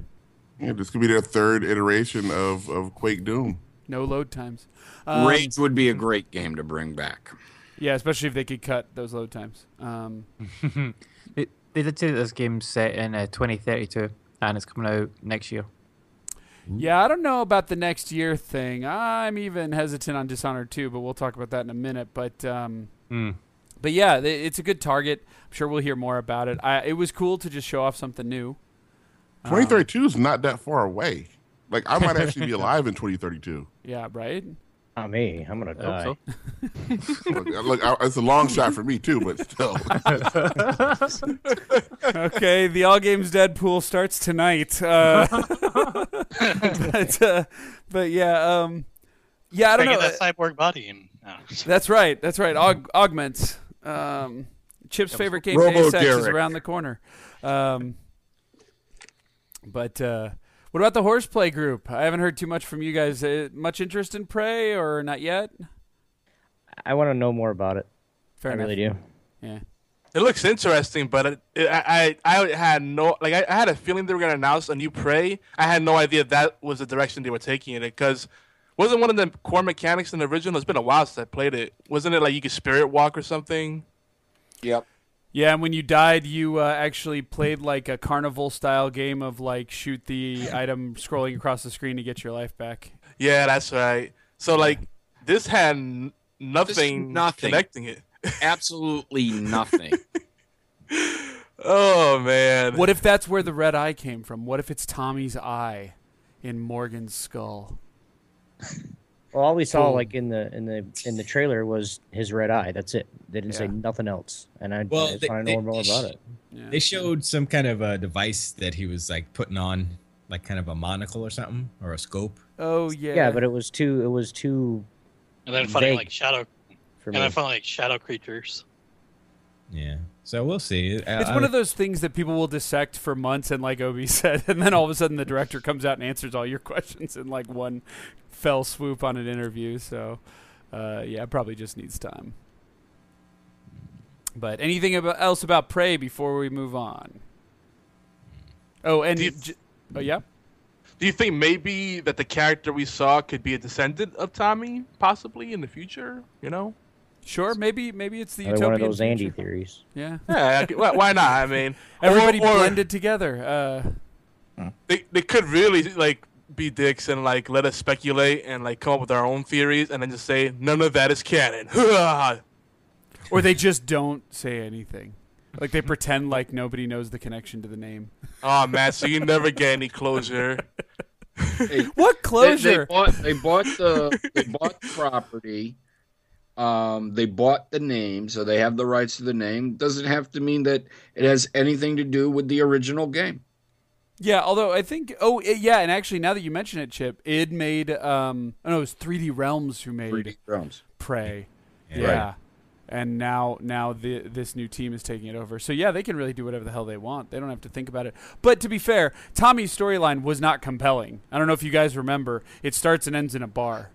yeah, this could be their third iteration of of Quake Doom. No load times. Um, Rage would be a great game to bring back. Yeah, especially if they could cut those load times. Um, They, they did say that this game's set in uh, 2032 and it's coming out next year. yeah, I don't know about the next year thing. I'm even hesitant on Dishonored 2, but we'll talk about that in a minute. But um, Mm. but yeah, th- it's a good target. I'm sure we'll hear more about it. I, it was cool to just show off something new. Twenty thirty two is not that far away. Like I might actually be alive in twenty thirty two. Yeah, right. Not me. I'm gonna I die. so. Look, look, I- it's a long shot for me too, but still. okay, the All Games Deadpool starts tonight. Uh, but, uh, but yeah, um, yeah, I don't Gotta know. that cyborg body and. I. That's right. That's right. Aug- augments. Um, Chip's favorite game, Robo Deus Ex, is around the corner. Um, but uh, what about the horseplay group? I haven't heard too much from you guys. Uh, much interest in Prey or not yet? I want to know more about it. Fair I enough. really do. Yeah. It looks interesting, but it, it, I, I I had no like I, I had a feeling they were gonna announce a new Prey. I had no idea that was the direction they were taking it because wasn't one of the core mechanics in the original. It's been a while since I played it. Wasn't it like you could spirit walk or something? Yep. Yeah, and when you died, you uh, actually played like a carnival style game of like shoot the item scrolling across the screen to get your life back. Yeah, that's right. So like this had n- nothing, nothing. connecting it. Absolutely nothing. Oh man. What if that's where the red eye came from? What if it's Tommy's eye in Morgan's skull? Well, all we saw Boom. like in the in the in the trailer was his red eye. That's it. They didn't say nothing else, and I, Well, I just they- want to know they- more about it. Yeah. They showed some kind of a device that he was like putting on, like kind of a monocle or something, or a scope. oh yeah. Yeah. but it was too it was too And then funny like shadow, and me. then finding like shadow creatures. Yeah. So we'll see. It's one of those things that people will dissect for months, and like Obi said, and then all of a sudden the director comes out and answers all your questions in like one fell swoop on an interview. So, uh, yeah, probably just needs time. But anything about, else about Prey before we move on? Oh, and Do you- j- oh yeah, Do you think maybe that the character we saw could be a descendant of Tommy, possibly in the future? You know? Sure. Maybe maybe it's the Another one of utopian those Andy future. theories. Yeah, Yeah. I could- why, why not? I mean, everybody or, or blended together. Uh, They they could really like be dicks and like let us speculate and like come up with our own theories and then just say none of that is canon. or they just don't say anything. Like they pretend like nobody knows the connection to the name. oh man, so you never get any closure. Hey, What they, closure? they bought they bought the they bought the property. Um, they bought the name, so they have the rights to the name. Doesn't have to mean that it has anything to do with the original game. Yeah, although I think oh it, yeah, and actually now that you mention it, Chip, it made um oh no, it was 3D Realms who made 3D Realms. Prey. Yeah. Yeah. And now now the this new team is taking it over. So yeah, they can really do whatever the hell they want. They don't have to think about it. But to be fair, Tommy's storyline was not compelling. I don't know if you guys remember. It starts and ends in a bar.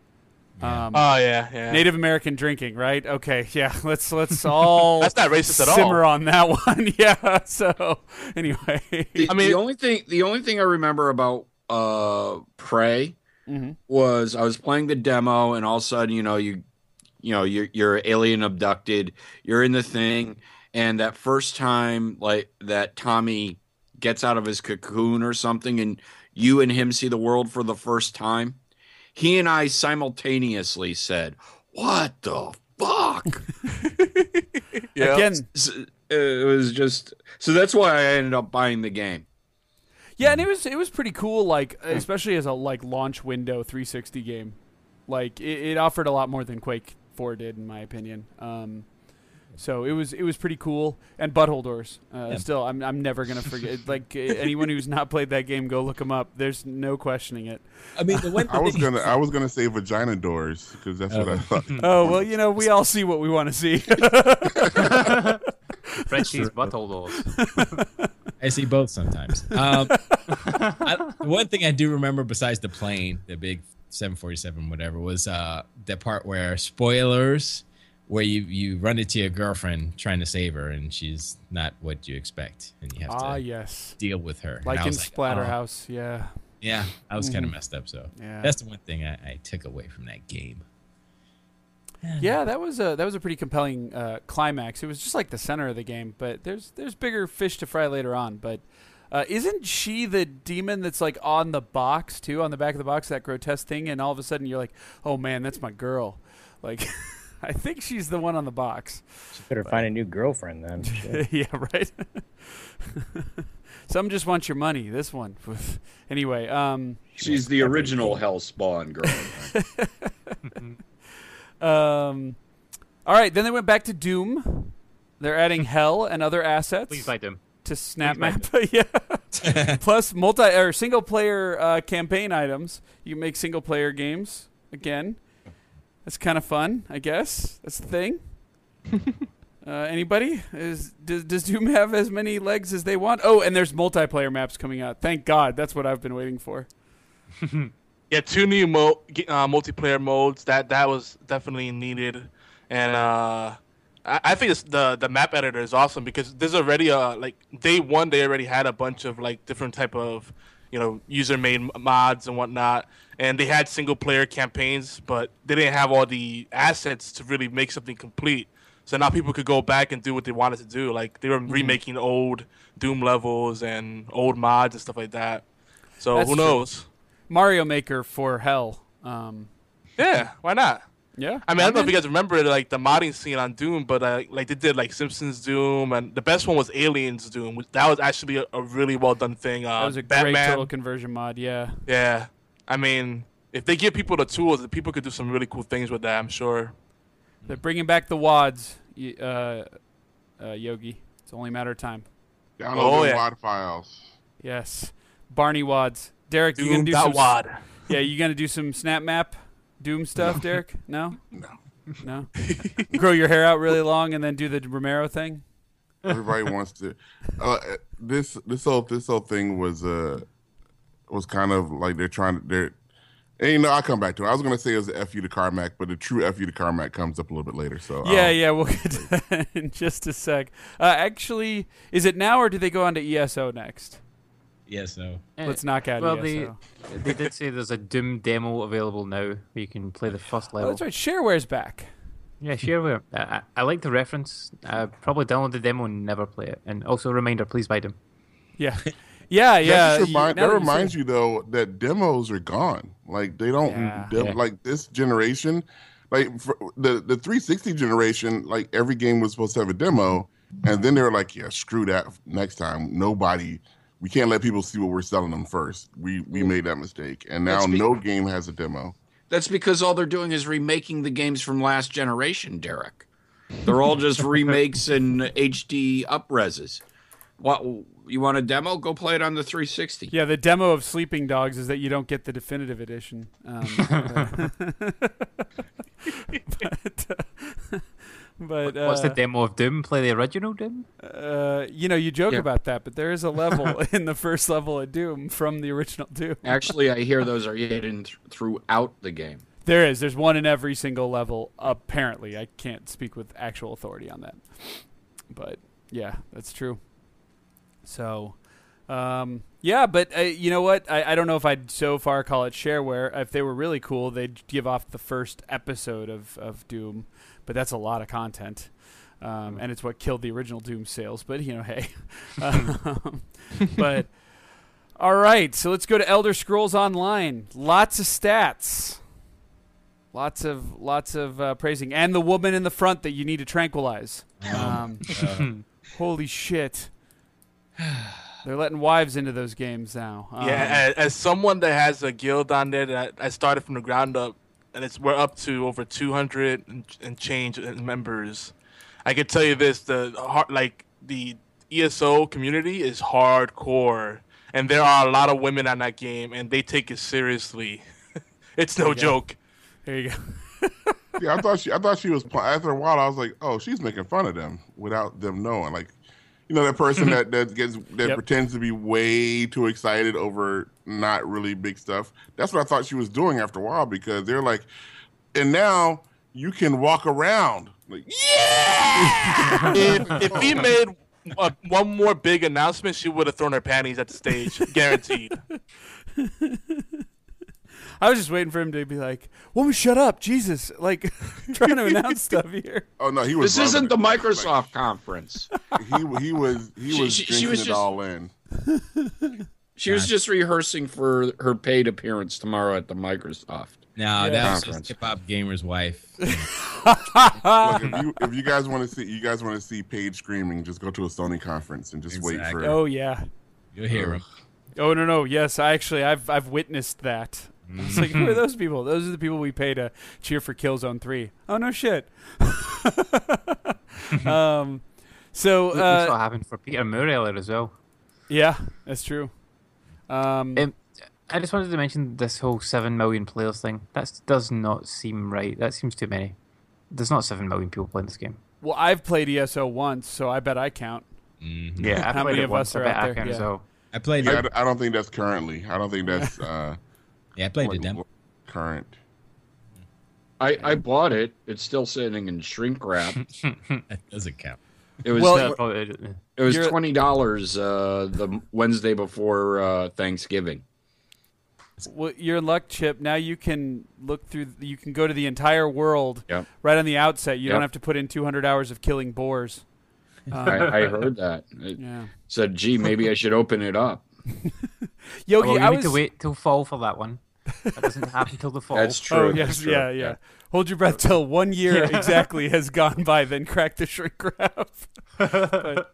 Um, Oh yeah, yeah. Native American drinking, right? Okay, yeah. Let's let's all That's not racist at all. simmer on that one. yeah. So anyway, The, I mean- the only thing the only thing I remember about uh Prey Mhm. was I was playing the demo and all of a sudden, you know, you you know, you're you're alien abducted, you're in the thing, and that first time like that Tommy gets out of his cocoon or something and you and him see the world for the first time, he and I simultaneously said, What the fuck? Yeah. again, S- it was just so that's why I ended up buying the game. Yeah, and it was it was pretty cool, like especially as a like launch window 360 game. Like it, it offered a lot more than Quake 4 did, in my opinion. Um, so it was it was pretty cool. And Butthole Doors, uh, Yeah. still, I'm I'm never gonna forget. like anyone who's not played that game, go look them up. There's no questioning it. I mean, the one I was gonna I was gonna say vagina doors because that's what I thought. Oh well, you know we all see what we want to see. Fred sees butthole doors. I see both sometimes. Um, I, one thing I do remember besides the plane, the big 747, whatever, was uh, the part where spoilers, where you you run into your girlfriend trying to save her, and she's not what you expect, and you have ah to yes, deal with her. Like in oh. Splatterhouse. yeah, yeah, I was kind of messed up. So yeah. that's the one thing I, I took away from that game. Yeah, that was a that was a pretty compelling uh, climax. It was just like the center of the game, but there's there's bigger fish to fry later on. But uh, isn't she the demon that's like on the box too, on the back of the box, that grotesque thing? And all of a sudden you're like, oh man, that's my girl. Like, I think she's the one on the box. She better find a new girlfriend then. Shit. yeah, right. Some just want your money. This one, anyway. Um, She's the original Hellspawn girl. um, all right, then they went back to Doom. They're adding Hell and other assets. Please bite them. to Snap Map. yeah. Plus multi or single player uh, campaign items. You can make single player games again. That's kind of fun, I guess. That's the thing. uh, anybody? Is does, does Doom have as many legs as they want? Oh, and there's multiplayer maps coming out. Thank God. That's what I've been waiting for. Yeah, two new mo- uh, multiplayer modes. That that was definitely needed, and uh, I, I think it's the the map editor is awesome because there's already a like day one they already had a bunch of like different type of you know user made mods and whatnot. And they had single player campaigns, but they didn't have all the assets to really make something complete. So now people could go back and do what they wanted to do. Like they were Mm-hmm. remaking old Doom levels and old mods and stuff like that. So That's who true. knows? Mario Maker for hell. Um, Yeah, why not? Yeah. I mean, I don't know if you guys remember like the modding scene on Doom, but uh, like they did like Simpsons Doom, and the best one was Aliens Doom. which- That was actually a, a really well done thing. Uh, That was a Batman, great total conversion mod. Yeah. Yeah, I mean, if they give people the tools, the people could do some really cool things with that. I'm sure. They're bringing back the wads, uh, uh, Yogi. It's only a matter of time. Download Oh, yeah. WAD files. Yes. Barney wads. Derek, you gonna Doom do dot some? wad. Yeah, you gonna do some snap map Doom stuff, Derek? No. No. No. Grow your hair out really long and then do the Romero thing. Everybody wants to. Uh, this this whole this whole thing was uh was kind of like they're trying to they're. And you know, I'll come back to it. I was gonna say it was the FU to Carmack, but the true FU to Carmack comes up a little bit later. So Yeah, yeah, we'll get to that in just a sec. Uh, actually, is it now or do they go on to ESO next? Yeah, so Let's knock out Well, ESO. they they did say there's a Doom demo available now where you can play the first Oh, level. that's right. Shareware's back. Yeah, shareware. I, I, I like the reference. Uh, probably download the demo and never play it. And also a reminder, please buy them. Yeah. Yeah, yeah. that, just you- remind, that you reminds say- you though that demos are gone. Like they don't Yeah. dem- Yeah. like this generation. Like for the the 360 generation, like every game was supposed to have a demo, and then they were like, "Yeah, screw that. Next time, nobody. We can't let people see what we're selling them first. We we made that mistake, and now be- no game has a demo. That's because all they're doing is remaking the games from last generation, Derek. They're all just remakes and HD upreses. What you want a demo? Go play it on the 360. Yeah, the demo of Sleeping Dogs is that you don't get the definitive edition. Um, but, uh, but What's the uh, demo of Doom? Play the original Doom? uh, you know, you joke Yeah. about that, but there is a level in the first level of Doom from the original Doom. Actually, I hear those are hidden th- throughout the game. There is. There's one in every single level. Apparently, I can't speak with actual authority on that, but yeah, that's true. So, um, yeah, but uh, you know what? I, I don't know if I'd so far call it shareware. If they were really cool, they'd give off the first episode of, of Doom, but that's a lot of content. Um, and it's what killed the original Doom sales. But you know, hey, um, but all right. So let's go to Elder Scrolls Online. Lots of stats. Lots of lots of uh, praising, and the woman in the front that you need to tranquilize. Um, holy shit! They're letting wives into those games now. Um, Yeah, as, as someone that has a guild on there that I started from the ground up, and it's we're up to over 200 and, and change members. I can tell you this: the hard, like the ESO community is hardcore, and there are a lot of women on that game, and they take it seriously. it's no you go. joke. There you go. Yeah, I thought she I thought she was pl- after a while. I was like, oh, she's making fun of them without them knowing. Like, you know, that person that that gets that Yep. pretends to be way too excited over not really big stuff. That's what I thought she was doing after a while because they're like, and now you can walk around. Like, yeah. if if he made uh, one more big announcement, she would have thrown her panties at the stage, guaranteed. I was just waiting for him to be like, "Woman, shut up, Jesus!" Like trying to announce stuff here. Oh no, he was. This isn't the loving it. Microsoft conference. He he was he She- was she- she was it just- all in. She was just rehearsing for her paid appearance tomorrow at the Microsoft. no, Yeah. that was Conference. just hip hop gamer's wife. Look, if you if you guys want to see you guys want to see Paige screaming, just go to a Sony conference and just wait Exactly. for. Oh yeah. You'll hear him. Oh no no yes I actually I've I've witnessed that. It's like who are those people? Those are the people we pay to cheer for Killzone Three. Oh no shit. um, so That's what uh, happened for Peter Moore earlier as well. yeah, that's true. Um, Um, I just wanted to mention this whole seven million players thing. That does not seem right. That seems too many. There's not seven million people playing this game. well, I've played ESO once, so I bet I count. Mhm. Yeah, I How played many it of once. us are bet out I there? can Yeah. well. I played. Yeah, I it. don't think that's currently. I don't think that's uh, Yeah, I played the demo. current. I, I bought it. It's still sitting in shrink wrap. That doesn't count. It was Well, Yeah, probably, it was twenty dollars uh, the Wednesday before uh, Thanksgiving. Well, you're in luck, Chip. Now you can look through. You can go to the entire world Yep. right on the outset. You don't have to put in 200 hours of killing boars. Um, I, I heard that. It yeah. said, "Gee, maybe I should open it up." Yogi, well, you I need was. to wait till fall for that one. That doesn't happen till the fall. That's true. Oh that's yes, true. yeah, yeah, Hold your breath till one year exactly has gone by, then crack the shrink wrap. But,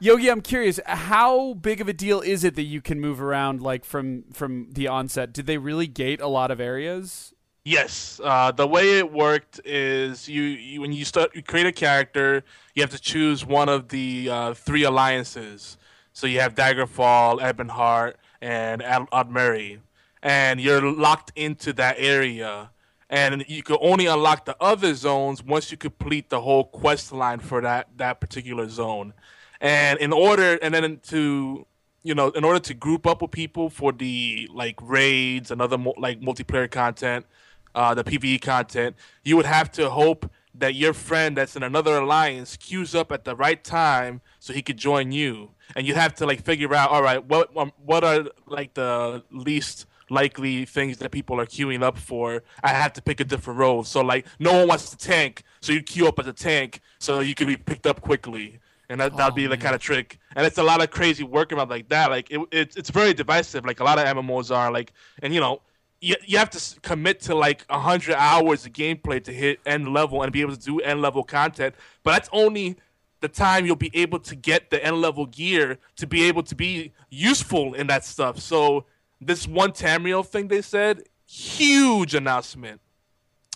Yogi, I'm curious, how big of a deal is it that you can move around like from from the onset? Did they really gate a lot of areas? Yes, uh, the way it worked is you, you when you start you create a character, you have to choose one of the uh, three alliances. So you have Daggerfall, Ebonheart, and Ad- Aldmeri, and you're locked into that area. And you can only unlock the other zones once you complete the whole quest line for that that particular zone. And in order, and then to you know, in order to group up with people for the like raids and other like multiplayer content, uh, the PVE content, you would have to hope that your friend that's in another alliance queues up at the right time so he could join you, and you have to like figure out, all right, what um, what are like the least likely things that people are queuing up for. I have to pick a different role. So like, no one wants to tank, so you queue up as a tank so you can be picked up quickly and that that'd be oh, the kind of trick. And it's a lot of crazy workaround like that. Like it, it's it's very divisive. Like a lot of MMOs are like, and you know, you you have to commit to like a hundred hours of gameplay to hit end level and be able to do end level content. But that's only the time you'll be able to get the end level gear to be able to be useful in that stuff. So this one Tamriel thing they said, huge announcement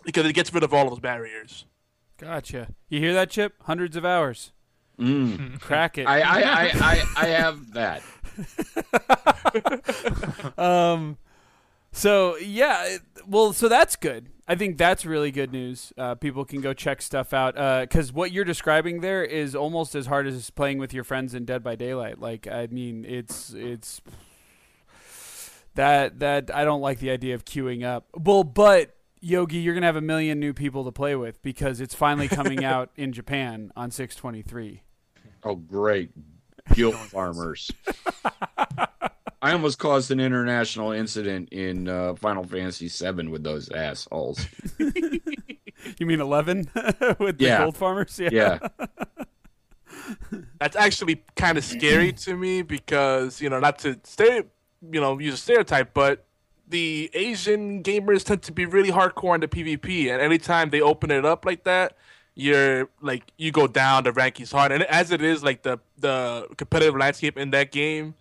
because it gets rid of all those barriers. Gotcha. You hear that, Chip? Hundreds of hours. Mm. Crack it. I, I, I, I, I have that. um, so yeah, it- well, so that's good. I think that's really good news. Uh, people can go check stuff out because what you're describing there is almost as hard as playing with your friends in Dead by Daylight. Like, I mean, it's it's that that I don't like the idea of queuing up. Well, but Yogi, you're gonna have a million new people to play with because it's finally coming out in Japan on 623. Oh, great. Guild farmers. I almost caused an international incident in uh, Final Fantasy VII with those assholes. You mean 11 with the Yeah. gold farmers? Yeah. That's actually kind of scary to me because you know not to stay you know use a stereotype, but the Asian gamers tend to be really hardcore into PvP, and anytime they open it up like that, you're like you go down the rankings hard, and as it is like the the competitive landscape in that game,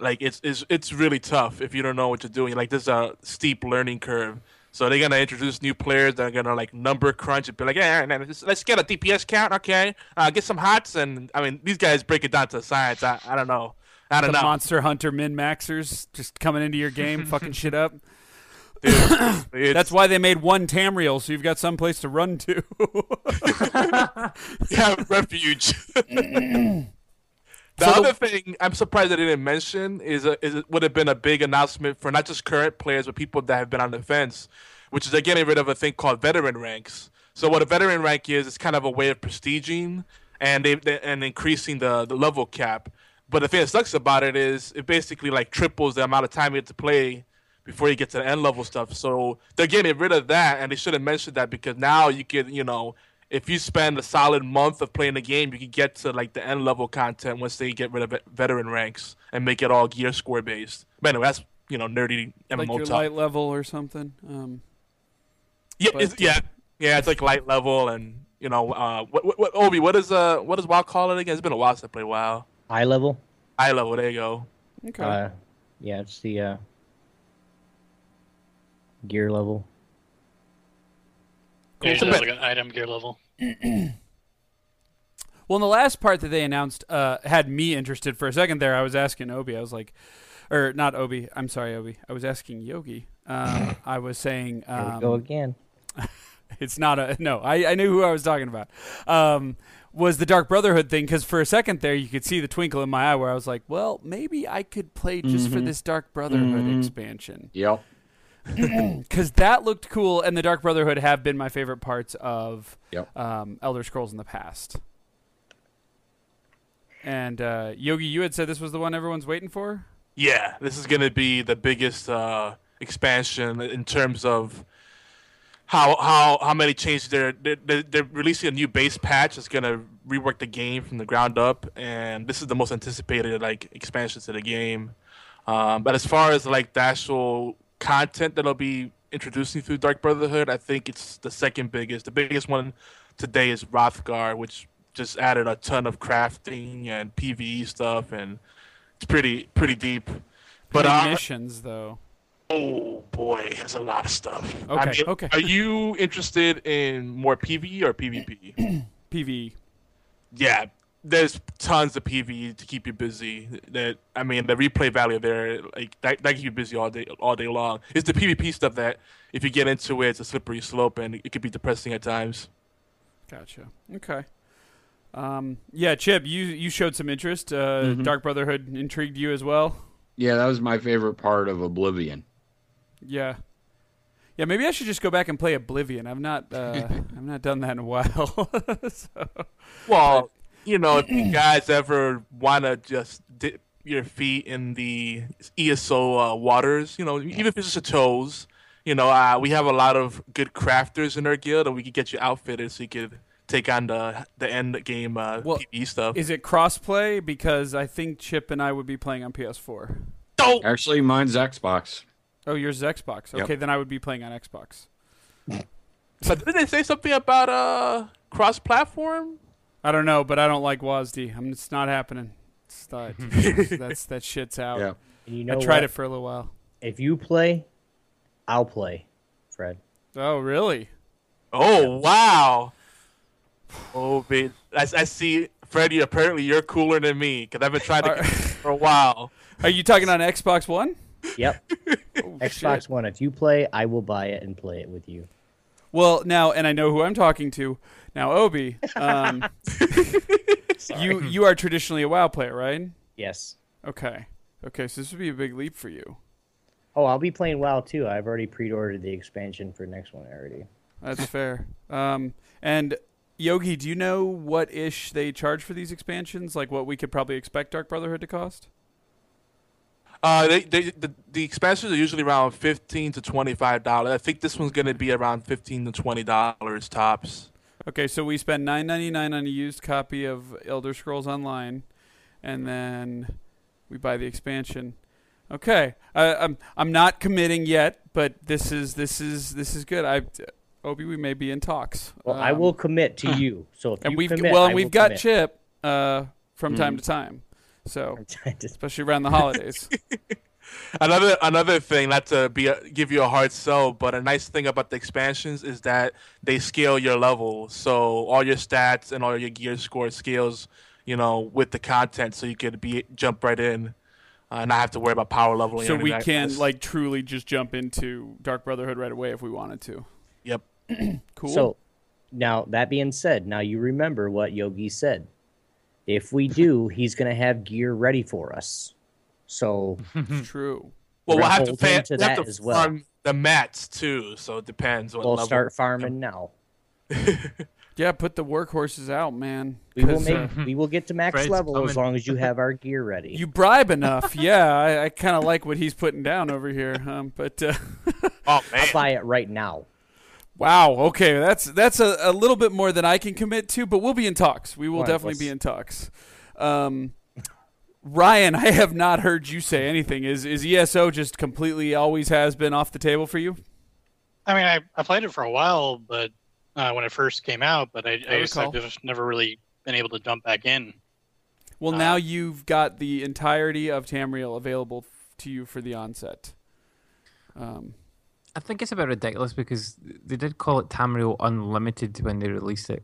like it's it's it's really tough if you don't know what you're doing. Like there's a steep learning curve. So they're gonna introduce new players that are gonna like number crunch and be like, yeah, let's, let's get a DPS count, okay? Uh, get some hots, and I mean, these guys break it down to science. I, I don't know, Don't the know. Monster Hunter min maxers just coming into your game, fucking shit up. Dude, That's why they made one Tamriel, so you've got some place to run to. yeah, refuge. the So the- other thing I'm surprised I didn't mention is a, is it would have been a big announcement for not just current players but people that have been on the fence, which is they're getting rid of a thing called veteran ranks. So what a veteran rank is, it's kind of a way of prestiging and they, they and increasing the, the level cap. But the thing that sucks about it is it basically like triples the amount of time you have to play before you get to the end level stuff. So they're getting rid of that, and they should have mentioned that because now you could, you know, if you spend a solid month of playing the game, you can get to like the end level content once they get rid of veteran ranks and make it all gear score based. But anyway, that's you know nerdy MMO like your light level or something. Um, yeah, but- yeah, yeah. It's like light level, and you know, uh, what, what, what Obi, what is uh, what does WoW call it again? It's been a while since I played WoW. Eye level. Eye level, there you go. okay. Uh, yeah, it's the uh, gear level. Usually it's like an item gear level. Well, in the last part that they announced uh, had me interested for a second there. I was asking Obi. I was like, or not Obi. I'm sorry, Obi. I was asking Yogi. Um, I was saying, There we go um, again. it's not a no. I, I knew who I was talking about. Um, was the Dark Brotherhood thing? Because for a second there, you could see the twinkle in my eye, where I was like, well, maybe I could play just for Mhm. this Dark Brotherhood Mhm. expansion Yep. because that looked cool, and the Dark Brotherhood have been my favorite parts of Yep. um, Elder Scrolls in the past. And uh, Yogi, you had said this was the one everyone's waiting for. Yeah, this is gonna be the biggest uh, expansion in terms of how how how many changes they're they're, they're releasing a new base patch that's gonna rework the game from the ground up, and this is the most anticipated like expansion to the game. Um, but as far as like the actual content that'll be introducing through Dark Brotherhood, I think it's the second biggest. The biggest one today is Wrothgar, which just added a ton of crafting and PVE stuff, and it's pretty pretty deep. But uh, missions though. Oh boy, there's a lot of stuff. Okay, I mean, okay. Are you interested in more PvE or PvP? PvE. yeah, there's tons of PvE to keep you busy. That I mean, the replay value there, like that, that keep you busy all day, all day long. It's the PvP stuff that, if you get into it, it's a slippery slope and it could be depressing at times. Gotcha. Okay. Um, yeah, Chip, you you showed some interest. Uh, Mhm. Dark Brotherhood intrigued you as well. Yeah, that was my favorite part of Oblivion. Yeah. Yeah, maybe I should just go back and play Oblivion. I've not uh, I've not done that in a while. so, Well, you know, if you guys ever want to just dip your feet in the ESO uh, waters, you know, even if it's just your toes, you know, uh, we have a lot of good crafters in our guild, and we could get you outfitted so you could take on the the end game uh, Well, PvE stuff. is it crossplay? Because I think Chip and I would be playing on PS4. Oh, Actually, mine's Xbox. Oh, yours is Xbox. Yep. Okay, then I would be playing on Xbox. but didn't they say something about uh cross-platform? I don't know, but I don't like WASD. I'm, it's not happening. It's not, that's that shit's out. Yeah. And you know I tried what? it for a little while. If you play, I'll play, Fred. Oh, really? Oh wow! Oh, babe. I, I see, Freddie. Apparently, you're cooler than me because I've been trying to Are- get for a while. Are you talking on Xbox One? Yep. Oh, Xbox shit. One. If you play, I will buy it and play it with you. Well, now, and I know who I'm talking to. Now, Obi, um, you you are traditionally a WoW player, right? Yes. Okay. Okay, so this would be a big leap for you. Oh, I'll be playing WoW too. I've already pre-ordered the expansion for next one already. That's fair. Um, and Yogi, do you know what ish they charge for these expansions? Like what we could probably expect Dark Brotherhood to cost? Uh, they, they the, the expansions are usually around fifteen to twenty five dollars. I think this one's gonna be around fifteen to twenty dollars tops. Okay, so we spend nine ninety nine on a used copy of Elder Scrolls Online, and then we buy the expansion. Okay, I, I'm I'm not committing yet, but this is this is this is good. I Obi, we may be in talks. Well, I Um, will commit to you. So if and you we've commit, well, I and we've got commit. Chip uh, from time Mm. to time, so especially around the holidays. Another another thing, not to be a, give you a hard sell, but a nice thing about the expansions is that they scale your level. So all your stats and all your gear score scales, you know, with the content, so you could be jump right in uh, and not have to worry about power leveling. so we can that. like truly just jump into Dark Brotherhood right away if we wanted to. Yep. Cool. So now that being said, now you remember what Yogi said. If we do, he's going to have gear ready for us. So true. Well, We're we'll have to pay. to we'll have that to as well. farm the mats too, so it depends. What we'll level. start farming now. Yeah, put the workhorses out, man. We will 'Cause, make uh, we will get to max Fred's level as long as you have our gear ready. you bribe enough. yeah, I, I kind of like what he's putting down over here. Um, but uh, Oh man, I'll buy it right now. Wow, okay, that's that's a, a little bit more than I can commit to. But we'll be in talks. We will All right, definitely let's- be in talks. Um, Ryan, I have not heard you say anything. Is is ESO just completely always has been off the table for you? I mean, I, I played it for a while, but uh, when it first came out, but I, I I just, I've just never really been able to jump back in. Well, Uh, now you've got the entirety of Tamriel available to you for the onset. Um, I think it's a bit ridiculous because they did call it Tamriel Unlimited when they released it.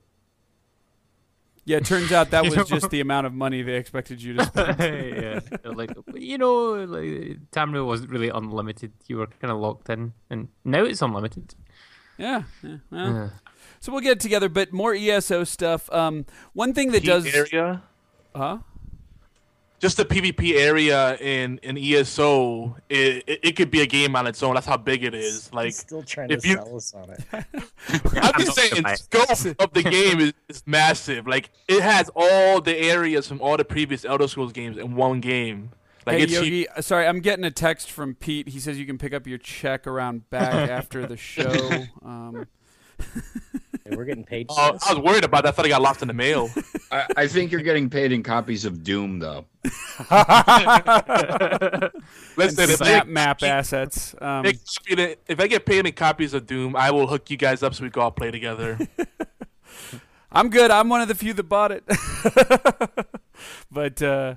yeah, it turns out that was know? just the amount of money they expected you to spend. yeah, They're like you know, like Tamriel wasn't really unlimited. You were kind of locked in, and now it's unlimited. yeah, yeah, well, Yeah. So we'll get it together, but more ESO stuff. Um, one thing that Heat does, area. huh? Just the PvP area in in ESO, it, it, it could be a game on its own. That's how big it is. Like still trying if to you- sell us on it. I'm just saying, scope of the game is, is massive. Like it has all the areas from all the previous Elder Scrolls games in one game. Like hey it's Yogi, uh, sorry, I'm getting a text from Pete. He says you can pick up your check around back after the show. Um, Hey, we're getting paid. Oh, for this? I was worried about that. I thought I got lost in the mail. I, I think you're getting paid in copies of Doom, though. Listen, and if I, snap map assets. Um, get if I get paid in copies of Doom, I will hook you guys up so we can all play together. I'm good. I'm one of the few that bought it. but uh,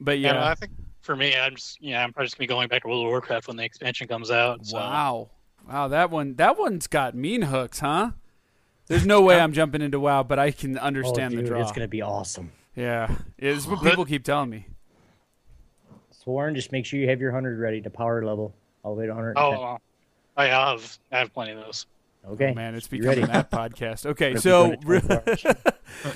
but Yeah, yeah. I think for me, I'm just yeah, I'm probably just gonna be going back to World of Warcraft when the expansion comes out. So. Wow. Wow, that one that one's got mean hooks, huh? There's no way I'm jumping into WoW, but I can Oh, understand dude, the draw. it's gonna be awesome. Yeah, it's what people keep telling me. Sworn, just make sure you have your hundred ready to power level all the way to hundred. Oh, uh, I have I have plenty of those. Okay. Oh, man, it's becoming that podcast. Okay, so gonna go to 24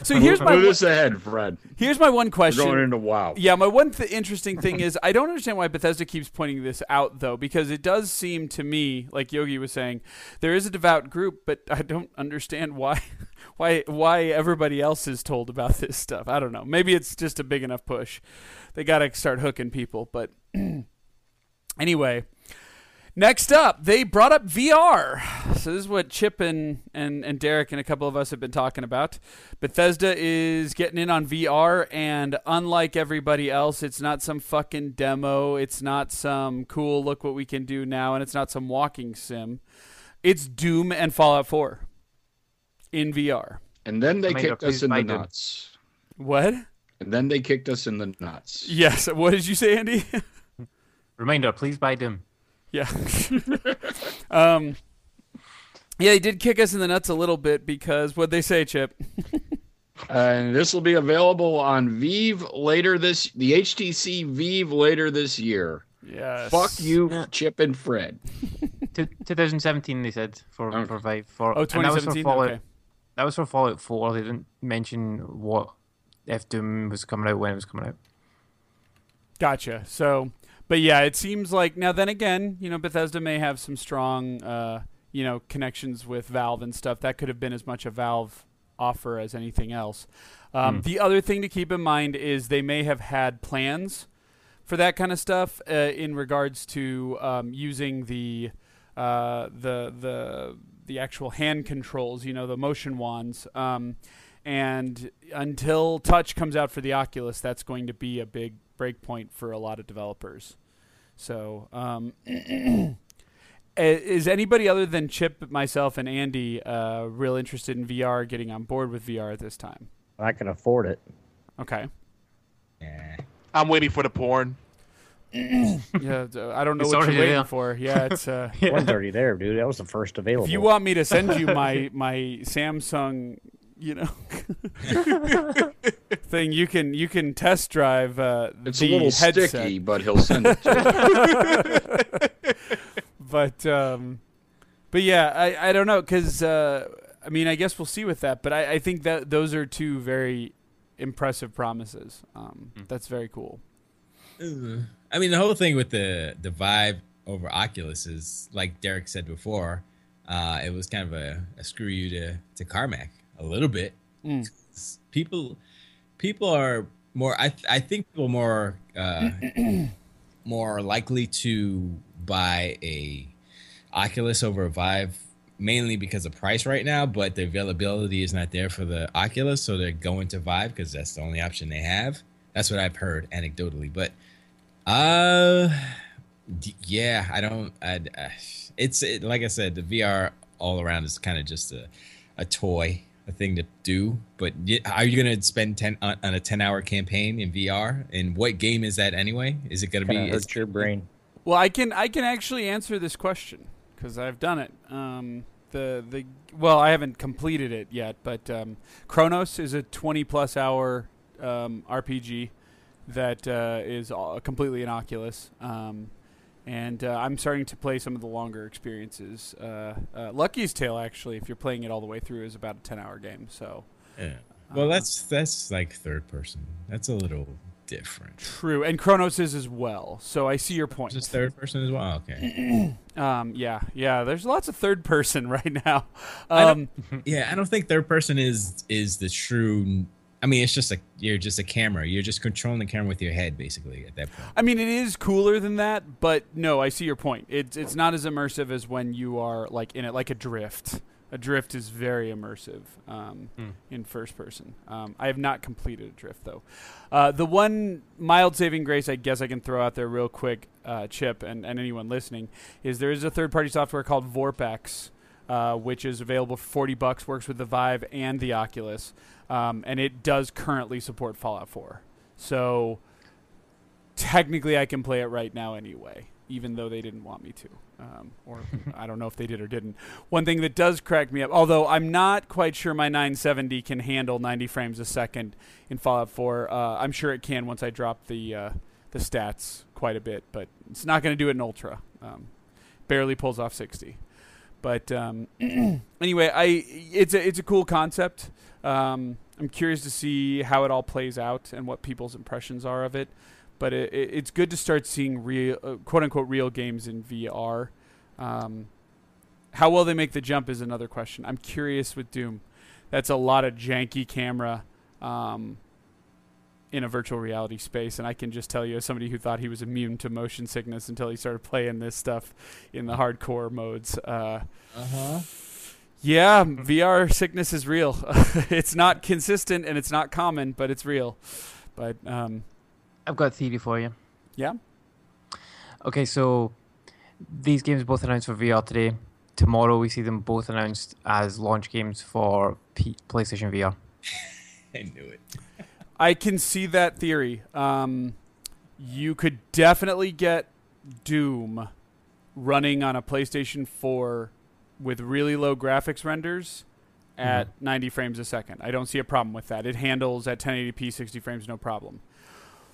so here's my Move this ahead, Fred. here's my one We're question. going into WoW. Yeah, my one th- interesting thing is I don't understand why Bethesda keeps pointing this out though, because it does seem to me, like Yogi was saying, there is a devout group, but I don't understand why, why, why everybody else is told about this stuff. I don't know. Maybe it's just a big enough push. They got to start hooking people. But anyway, next up, they brought up VR. So this is what Chip and, and, and Derek and a couple of us have been talking about. Bethesda is getting in on VR, and unlike everybody else, it's not some fucking demo. It's not some cool look what we can do now, and it's not some walking sim. It's Doom and Fallout 4 in VR. And then they Made kicked us in the Biden. nuts. What? And then they kicked us in the nuts. Yes. What did you say, Andy? Reminder, please buy Doom. Yeah. um, yeah, he did kick us in the nuts a little bit because what they say, Chip. And this will be available on Vive later this the HTC Vive later this year. Yes. Fuck you, Chip and Fred. Two- 2017, they said for Okay. for Vive. For Oh, and that was for 2017. Fallout. Okay. That was for Fallout 4. They didn't mention what if Doom was coming out when it was coming out. Gotcha. So, but yeah, it seems like now. Then again, you know, Bethesda may have some strong, uh, you know, connections with Valve and stuff. That could have been as much a Valve offer as anything else. Um, The other thing to keep in mind is they may have had plans for that kind of stuff uh, in regards to um, using the uh, the the the actual hand controls, you know, the motion wands. Um, and until touch comes out for the Oculus, that's going to be a big breakpoint for a lot of developers. So, um, is anybody other than Chip, myself, and Andy uh, real interested in VR, getting on board with VR at this time? I can afford it. Okay. Yeah. I'm waiting for the porn. Yeah, I don't know It's what you're waiting there. for. Yeah, it's. Uh, One's already there, dude. That was the first available. if you want me to send you my my Samsung, you know, thing, you can you can test drive uh, It's the a little headset. sticky, but he'll send it to you. but um, but yeah, I, I don't know because uh, I mean I guess we'll see with that. But I, I think that those are two very impressive promises. Um, That's very cool. I mean, the whole thing with the the Vive over Oculus is like Derek said before. Uh, it was kind of a, a screw you to to Carmack a little bit. Mm. People people are more. I I think people are more uh, more likely to buy a Oculus over a Vive mainly because of price right now, but the availability is not there for the Oculus, so they're going to Vive because that's the only option they have. That's what I've heard anecdotally, but uh, d- yeah, I don't. I, uh, it's it, like I said, the VR all around is kind of just a a toy, a thing to do. But are you gonna spend ten on, on a ten hour campaign in VR? And what game is that anyway? Is it gonna be? hurts is- your brain. Well, I can I can actually answer this question because I've done it. Um, the the well, I haven't completed it yet, but um, Chronos is a twenty plus hour um, RPG that uh, is all, completely in Oculus. Um, and uh, I'm starting to play some of the longer experiences. Uh, uh, Lucky's Tale, actually, if you're playing it all the way through, is about a 10 hour game. So, Yeah. Well, that's that's like third person. That's a little different. True, and Chronos is as well. So I see your point. Just third person as well. Okay. Um, yeah, yeah. There's lots of third person right now. I Um, yeah, I don't think third person is is the true. I mean, it's just a you're just a camera. You're just controlling the camera with your head, basically. At that point. I mean, it is cooler than that, but no, I see your point. It's it's not as immersive as when you are like in it, like Adr1ft. A drift is very immersive um, in first person. Um, I have not completed Adr1ft though. Uh, the one mild saving grace I guess I can throw out there real quick, uh, Chip, and, and anyone listening, is there is a third party software called VorpX, uh, which is available for forty bucks. Works with the Vive and the Oculus, um, and it does currently support Fallout 4. So technically I can play it right now anyway, even though they didn't want me to. Um, or I don't know if they did or didn't. One thing that does crack me up, although I'm not quite sure my 970 can handle 90 frames a second in Fallout 4. Uh, I'm sure it can once I drop the uh, the stats quite a bit, but it's not going to do it in ultra. Um, barely pulls off 60. But um, anyway, I it's a it's a cool concept. Um, I'm curious to see how it all plays out and what people's impressions are of it. But it, it, it's good to start seeing real, uh, quote unquote, real games in VR. Um, how well they make the jump is another question. I'm curious with Doom. That's a lot of janky camera um, in a virtual reality space, and I can just tell you, as somebody who thought he was immune to motion sickness until he started playing this stuff in the hardcore modes. Uh, Uh huh. yeah, VR sickness is real. it's not consistent and it's not common, but it's real. But um, I've got a theory for you. yeah, Okay, so these games both announced for VR today. Tomorrow we see them both announced as launch games for P- PlayStation VR. I knew it. I can see that theory. Um, you could definitely get Doom running on a PlayStation 4 with really low graphics renders at 90 frames a second. I don't see a problem with that. It handles at 1080p 60 frames no problem.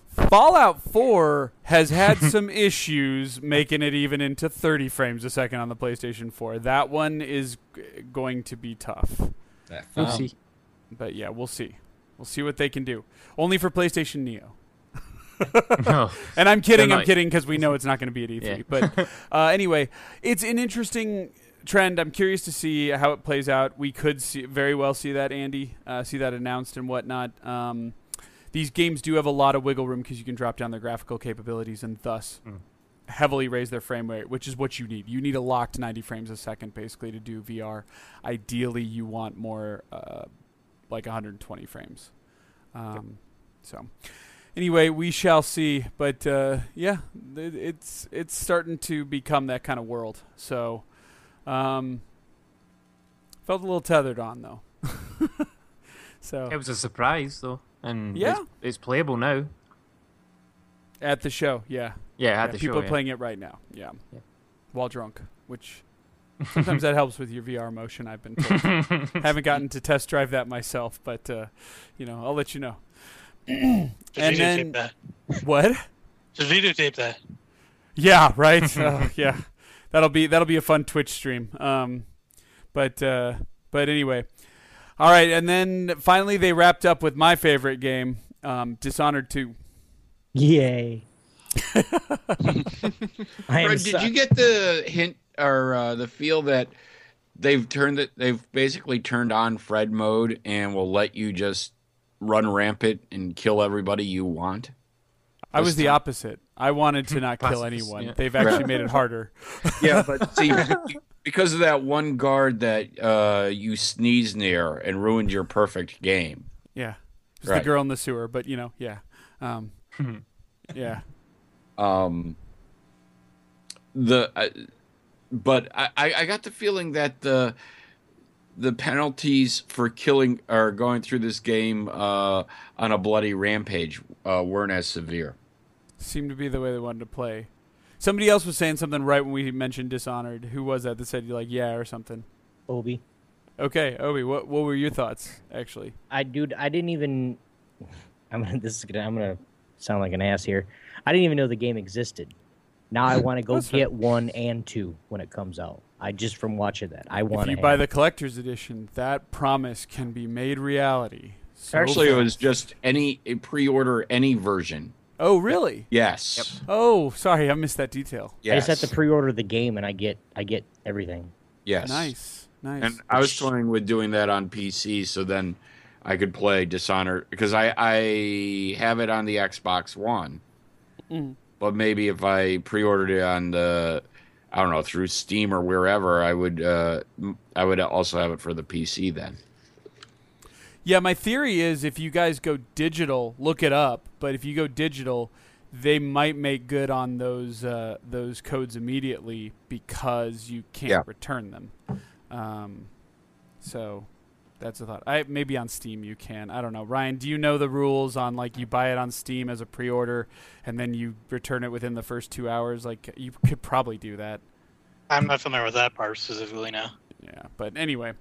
Fallout 4 has had some issues making it even into 30 frames a second on the PlayStation 4. That one is g- going to be tough. That We'll see. But yeah, we'll see. We'll see what they can do. Only for PlayStation Neo. No. And I'm kidding. I'm kidding because we know it's not going to be at E3. Yeah. But uh, anyway, it's an interesting trend. I'm curious to see how it plays out. We could see very well see that Andy, uh, see that announced and whatnot. Um, these games do have a lot of wiggle room because you can drop down their graphical capabilities and thus Mm. heavily raise their frame rate, which is what you need. You need a locked 90 frames a second basically to do VR. Ideally, you want more uh, like 120 frames. Um, so anyway, we shall see. But uh, yeah, th- it's it's starting to become that kind of world. So um, felt a little tethered on though. so It was a surprise though, and Yeah. it's, it's playable now. at the show, yeah, Yeah, yeah the people show. are yeah. playing it right now. Yeah. Yeah. while drunk, which. Sometimes that helps with your VR motion. I've been told. Haven't gotten to test drive that myself, but uh, you know, I'll let you know. And videotape then- that. What? Just videotape that. Yeah, right. uh, yeah, that'll be that'll be a fun Twitch stream. Um, but uh, but anyway, all right. And then finally, they wrapped up with my favorite game, um, Dishonored Two. Yay! I am Fred, did you get the hint or uh, the feel that they've turned it? They've basically turned on Fred mode and will let you just run rampant and kill everybody you want. I was This the opposite. I wanted to not kill anyone. yeah. They've actually made it harder. Yeah, but see, because of that one guard that uh, you sneezed near and ruined your perfect game. Yeah, it was Right. the girl in the sewer. But you know, yeah, um, yeah. Um, the uh, but I, I I got the feeling that the the penalties for killing or going through this game uh, on a bloody rampage uh, weren't as severe. Seemed to be the way they wanted to play. Somebody else was saying something right when we mentioned Dishonored. Who was that that said like yeah or something? Obi. Okay, Obi, what what were your thoughts actually? I dude, I didn't even. I'm gonna. This is gonna. I'm gonna sound like an ass here. I didn't even know the game existed. Now I want to go That's fine. get one and two when it comes out. I just from watching that. I want. To. If you buy the collector's edition, that promise can be made reality. So Actually, it was just any pre-order any version. Oh, really? Yes. Oh, sorry, I missed that detail. Yes. I just have to pre-order the game, and I get I get everything. Yes. Nice, nice. And I was toying with doing that on PC, so then I could play Dishonored because I I have it on the Xbox One. Mm. But maybe if I pre-ordered it on the I don't know through Steam or wherever, I would uh, m- I would also have it for the PC then. Yeah, my theory is if you guys go digital, look it up. But if you go digital, they might make good on those uh, those codes immediately because you can't Yeah. return them. Um, so that's a thought. I maybe on Steam you can. I don't know. Ryan, do you know the rules on like you buy it on Steam as a pre-order and then you return it within the first two hours? Like you could probably do that. I'm not familiar with that part specifically now. Yeah, but anyway,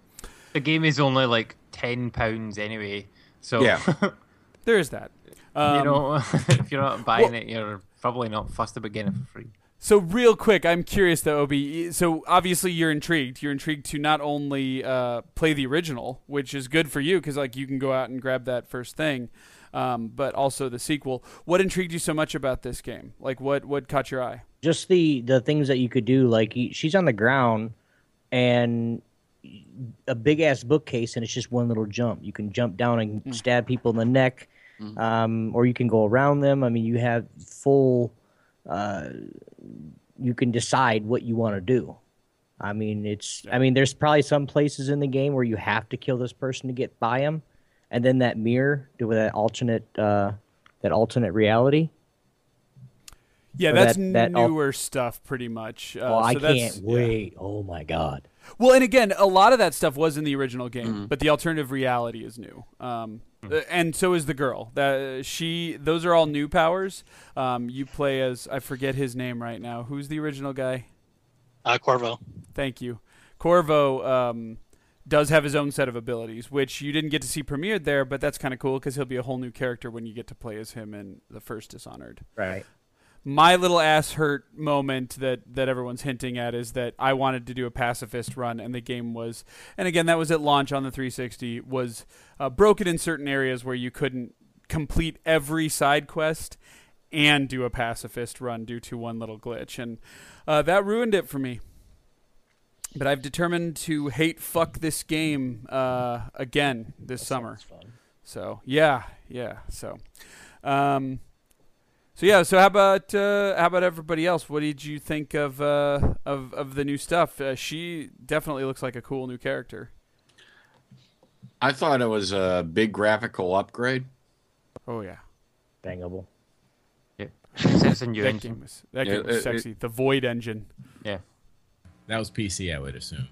The game is only like ten pounds anyway, so Yeah. there is that. Um, you know, if you're not buying it, you're probably not fussed about getting it for free. So real quick, I'm curious though, Obi. So obviously you're intrigued. You're intrigued to not only uh, play the original, which is good for you because like you can go out and grab that first thing, um, but also the sequel. What intrigued you so much about this game? Like what what caught your eye? Just the the things that you could do, like she's on the ground, and a big ass bookcase, and it's just one little jump. You can jump down and stab people in the neck, um, or you can go around them. I mean, you have full. Uh, you can decide what you want to do. I mean, it's. I mean, there's probably some places in the game where you have to kill this person to get by them, and then that mirror with that alternate, uh, that alternate reality. Yeah, Or that's that- that al- newer stuff, pretty much. Uh, Oh, I so that's- can't yeah. wait! Oh my god! Well, and again, a lot of that stuff was in the original game, but the alternative reality is new. Um, uh, and so is the girl. That she, those are all new powers. Um, you play as I forget his name right now. Who's the original guy? Uh, Corvo. Thank you. Corvo um, does have his own set of abilities, which you didn't get to see premiered there, but that's kind of cool because he'll be a whole new character when you get to play as him in the first Dishonored Right. My little ass hurt moment that that everyone's hinting at is that I wanted to do a pacifist run and the game was and again that was at launch on the 360 was uh, broken in certain areas where you couldn't complete every side quest and do a pacifist run due to one little glitch. And uh, that ruined it for me. But I've determined to hate fuck this game uh, again this summer. so yeah yeah so um so yeah, so how about uh, how about everybody else? What did you think of uh, of of the new stuff? Uh, she definitely looks like a cool new character. I thought it was a big graphical upgrade. Oh yeah, Bangable. It's in your that engine. game was that Yeah, game was it- sexy. the Void engine. Yeah. That was PC, I would assume.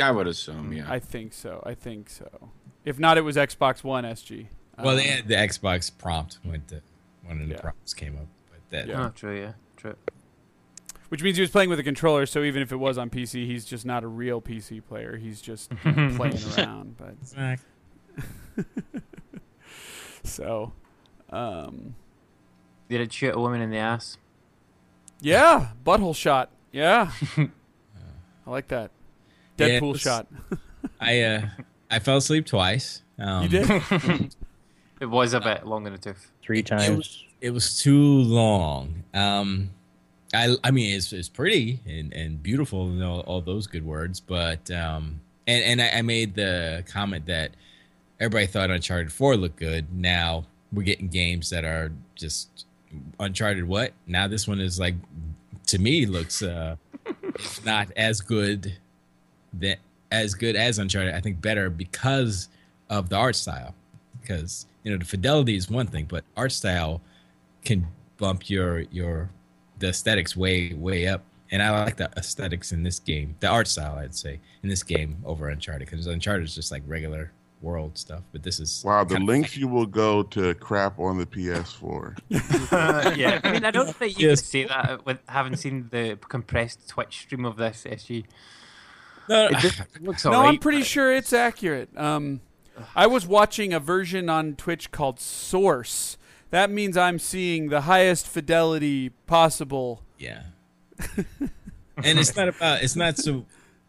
I would assume, yeah. I think so. I think so. If not, it was Xbox One SG. Well, Um, they had the Xbox prompt when the one of the Yeah. prompts came up, but that Yeah. Oh, true. Yeah, true. which means he was playing with a controller. So even if it was on PC, he's just not a real PC player. He's just playing around. But so, um, Did it shoot a woman in the ass? yeah, butthole shot. Yeah, I like that. Yeah, it Deadpool was- shot. I uh, I fell asleep twice. Um, you did. It was a bit long in the tooth. Three It times. It was too long. Um, I I mean it's it's pretty and, and beautiful and all, all those good words, but um, and and I, I made the comment that everybody thought Uncharted Four looked good. Now we're getting games that are just Uncharted. What now? This one is like to me looks uh, if not as good that as good as Uncharted. I think better because of the art style. Because you know the fidelity is one thing, but art style can bump your your the aesthetics way way up. And I like the aesthetics in this game, the art style, I'd say, in this game over Uncharted, because Uncharted is just like regular world stuff, but this is Wow, the kinda- links you will go to crap on the PS4. yeah. I mean, I don't think you Yes. could say that with having seen the compressed Twitch stream of this SG. No, It looks no, alright. I'm pretty sure it's accurate. Um, I was watching a version on Twitch called Source. That means I'm seeing the highest fidelity possible. Yeah. and it's not about it's not so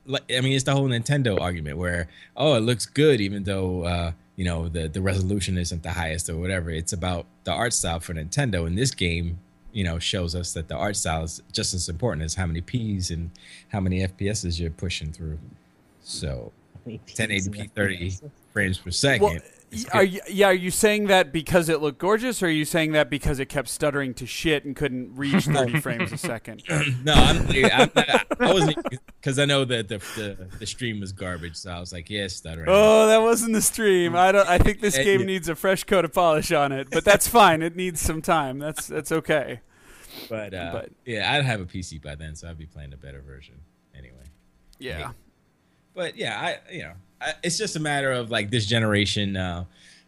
like I mean it's the whole Nintendo argument where oh it looks good even though uh you know the the resolution isn't the highest or whatever. It's about the art style for Nintendo. And this game, you know, shows us that the art style is just as important as how many P's and how many FPSs you're pushing through. So 1080p 30 frames per second. Well, are you, yeah, are you saying that because it looked gorgeous, or are you saying that because it kept stuttering to shit and couldn't reach 30 frames a second? no, I'm, I'm not, I wasn't because I know that the, the, the stream was garbage, so I was like, yeah, stuttering. Oh, that wasn't the stream. I don't. I think this game needs a fresh coat of polish on it, but that's fine. It needs some time. That's that's okay. But, uh, but yeah, I'd have a PC by then, so I'd be playing a better version anyway. Yeah. But yeah, I you know it's just a matter of like this generation uh,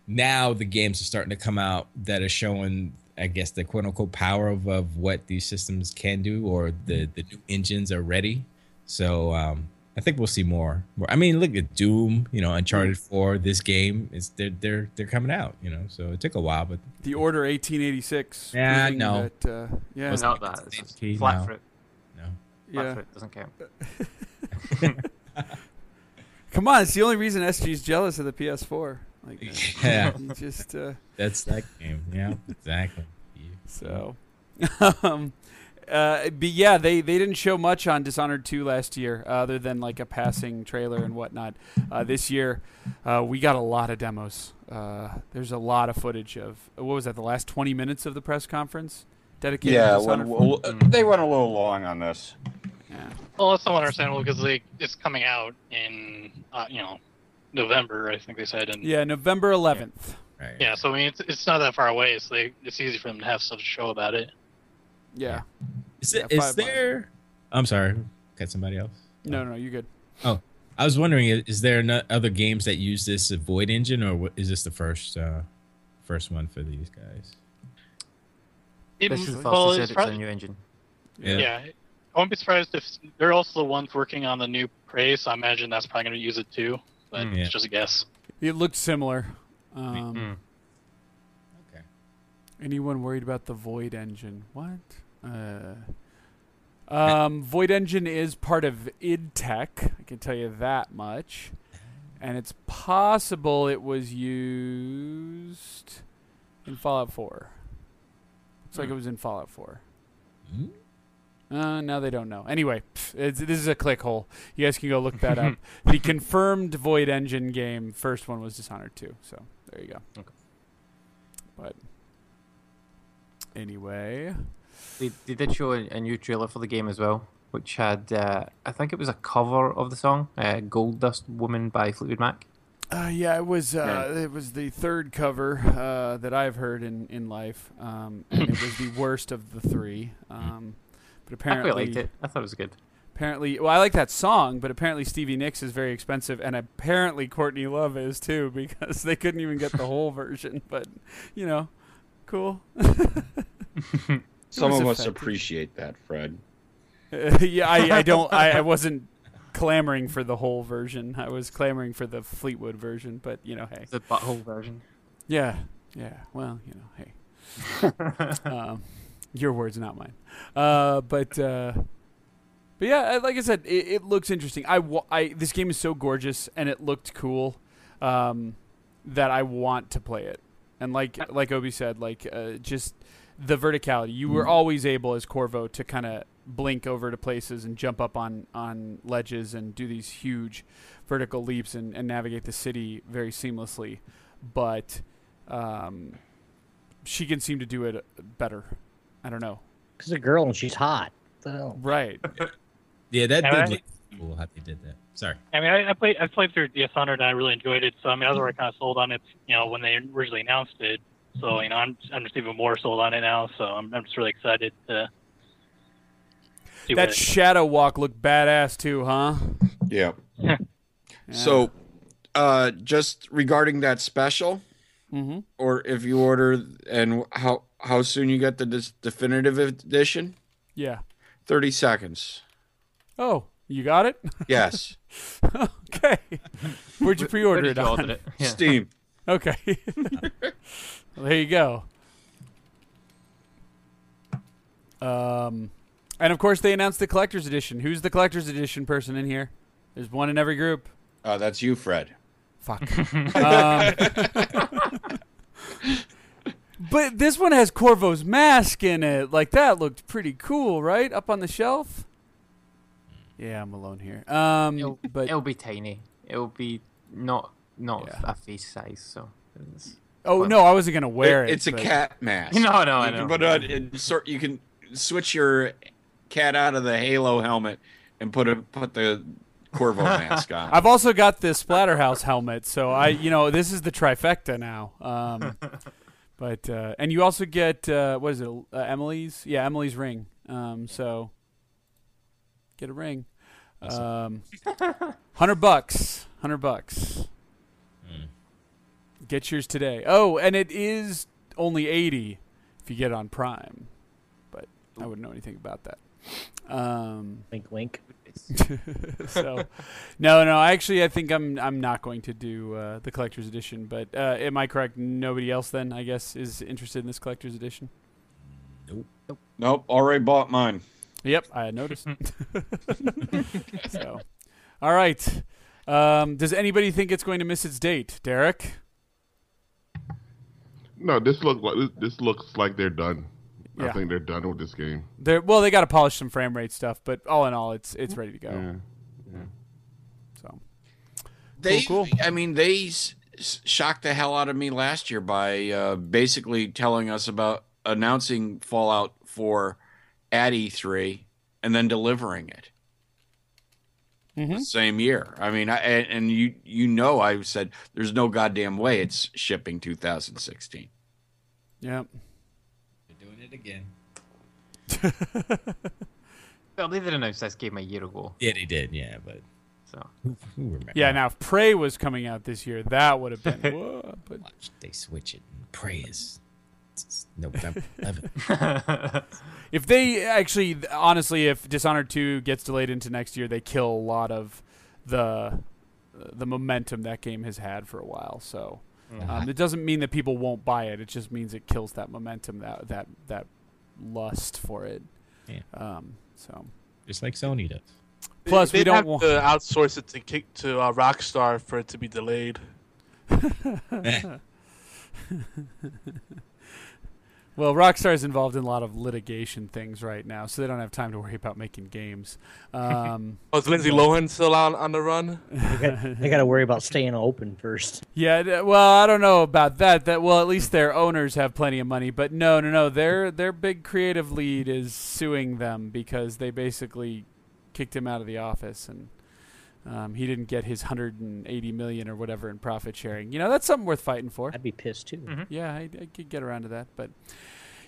now the games are starting to come out that are showing i guess the quote unquote power of, of what these systems can do or the, the new engines are ready. So um, i think we'll see more, more. I mean look at doom you know uncharted 4 this game is they're they're they're coming out you know so it took a while but the order 1886 yeah no that, uh, yeah. It's not that it's flat no. fruit no. Flat yeah. fruit doesn't count Come on, it's the only reason SG's jealous of the PS4. Like, yeah, just uh, that's that game. Yeah, exactly. So, um, uh, but yeah, they, they didn't show much on Dishonored 2 last year, uh, other than like a passing trailer and whatnot. Uh, this year, uh, we got a lot of demos. Uh, there's a lot of footage of what was that? The last 20 minutes of the press conference dedicated. Yeah, to Dishonored when, well, they went a little long on this. Yeah. Well, that's somewhat understandable because like it's coming out in uh, you know November, I think they said. And Yeah, November 11th. Right. yeah, so I mean it's, it's not that far away, so they, it's easy for them to have stuff to show about it. Yeah. Is, Yeah, it, is five months. there? I'm sorry. Got somebody else. No, no, you're good. Oh, I was wondering, is there no other games that use this Void engine, or is this the first uh, first one for these guys? It, this is the first well, they said it's it's a new engine Yeah. yeah. I won't be surprised if they're also the ones working on the new Prey, so I imagine that's probably going to use it too. But Mm, yeah. it's just a guess. It looked similar. Um, Mm. Okay. Anyone worried about the Void Engine? What? Uh, um, Void Engine is part of id Tech. I can tell you that much. And it's possible it was used in Fallout 4. Looks like it was in Fallout 4. Hmm? Uh, now they don't know. Anyway, pff, it's, this is a click hole. You guys can go look that up. the confirmed Void Engine game, first one was Dishonored 2. So there you go. Okay. But anyway, They, they did show a, a new trailer for the game as well, which had uh, I think it was a cover of the song uh, "Gold Dust Woman" by Fleetwood Mac. uh, yeah, it was uh, Yeah. it was the third cover uh, that I've heard in in life, um, and it was the worst of the three. Um, but I apparently, liked it. I thought it was good. apparently, well, I like that song, but apparently Stevie Nicks is very expensive, and apparently Courtney Love is too, because they couldn't even get the whole version. But you know, cool. Some of us effective. appreciate that, Fred. yeah, I, I don't. I, I wasn't clamoring for the whole version. I was clamoring for the Fleetwood version. But you know, hey, The butthole version. yeah, yeah. Well, you know, hey, um, your words, not mine. Uh, but uh, but yeah, like I said, it, it looks interesting. I, wa- I this game is so gorgeous and it looked cool um, that I want to play it. And like like Obi said, like uh, just the verticality. You were always able as Corvo to kind of blink over to places and jump up on on ledges and do these huge vertical leaps and, and navigate the city very seamlessly. But um, she can seem to do it better. I don't know. Because a girl and she's hot. So, Right. Yeah, that did I- look cool how they did that. Sorry. I mean, I, I played I played through Dishonored and I really enjoyed it. So I mean, I was already kind of sold on it, you know, when they originally announced it. So you know, I'm I'm just even more sold on it now. So I'm I'm just really excited to. See That shadow walk looked badass too, huh? Yeah. Yeah. So, uh, just regarding that special, hmm or if you order and how how soon you get the dis- definitive edition? Yeah. Thirty seconds. Oh, you got it? Yes. okay. Where'd you pre-order it did you on? it? Yeah. Steam. Okay. well, there you go. Um, and of course they announced the collector's edition. Who's the collector's edition person in here? There's one in every group. Uh, that's you, Fred. Fuck. um, but this one has Corvo's mask in it. Like that looked pretty cool, right? Up on the shelf. Yeah, I'm alone here. Um, It'll, but it'll be tiny. It'll be not not Yeah. a face size. So. it's- oh no, I wasn't gonna wear it. it's a cat mask. No, no, I know. can put on sort. You can switch your cat out of the Halo helmet and put a put the Corvo mask on. I've also got the Splatterhouse helmet, so I, you know, this is the trifecta now. Um, but uh, and you also get uh, what is it? Uh, Emily's, yeah, Emily's ring. Um, so get a ring. Um, hundred bucks. Hundred bucks. Get yours today. Oh, and it is only eighty if you get it on Prime, but I wouldn't know anything about that. Um, Link, link. so no no actually i think i'm i'm not going to do uh, the collector's edition but uh, am i correct? Nobody else then i guess is interested in this collector's edition? Nope, Nope, already bought mine. yep i had noticed. So all right. Um, does anybody think it's going to miss its date? Derek? No, this look like this, this looks like they're done. Yeah. I think they're done with this game. They're, well they got to polish some frame rate stuff but all in all it's it's ready to go Yeah. so They, Cool, I mean, they s- s- shocked the hell out of me last year by uh, basically telling us about announcing Fallout 4 at E3 and then delivering it Mhm. the same year. I mean, I, and, and you you know, I said there's no goddamn way it's shipping 2016. yeah They're doing it again. Well, they did announce this game a year ago, Yeah, they did. Yeah, but so who, who remember? yeah now if prey was coming out this year that would have been whoa, but Watch, they switch it. and Prey is it's November 11th. If they actually, honestly, if Dishonored two gets delayed into next year, they kill a lot of the the momentum that game has had for a while. So um, it doesn't mean that people won't buy it. It just means it kills that momentum, that that that lust for it. Yeah. Um, so Just like Sony does. Plus, we They'd don't have want- to outsource it to kick to uh, Rockstar for it to be delayed. well, Rockstar's involved in a lot of litigation things right now, so they don't have time to worry about making games. Um, Oh, is Lindsay Lohan still on on the run? They got to worry about staying open first. Yeah, well, I don't know about that. That well, at least their owners have plenty of money. But no, no, no. Their their big creative lead is suing them because they basically kicked him out of the office and um, he didn't get his 180 million or whatever in profit sharing. You know, that's something worth fighting for. I'd be pissed too. Yeah, I, I could get around to that, but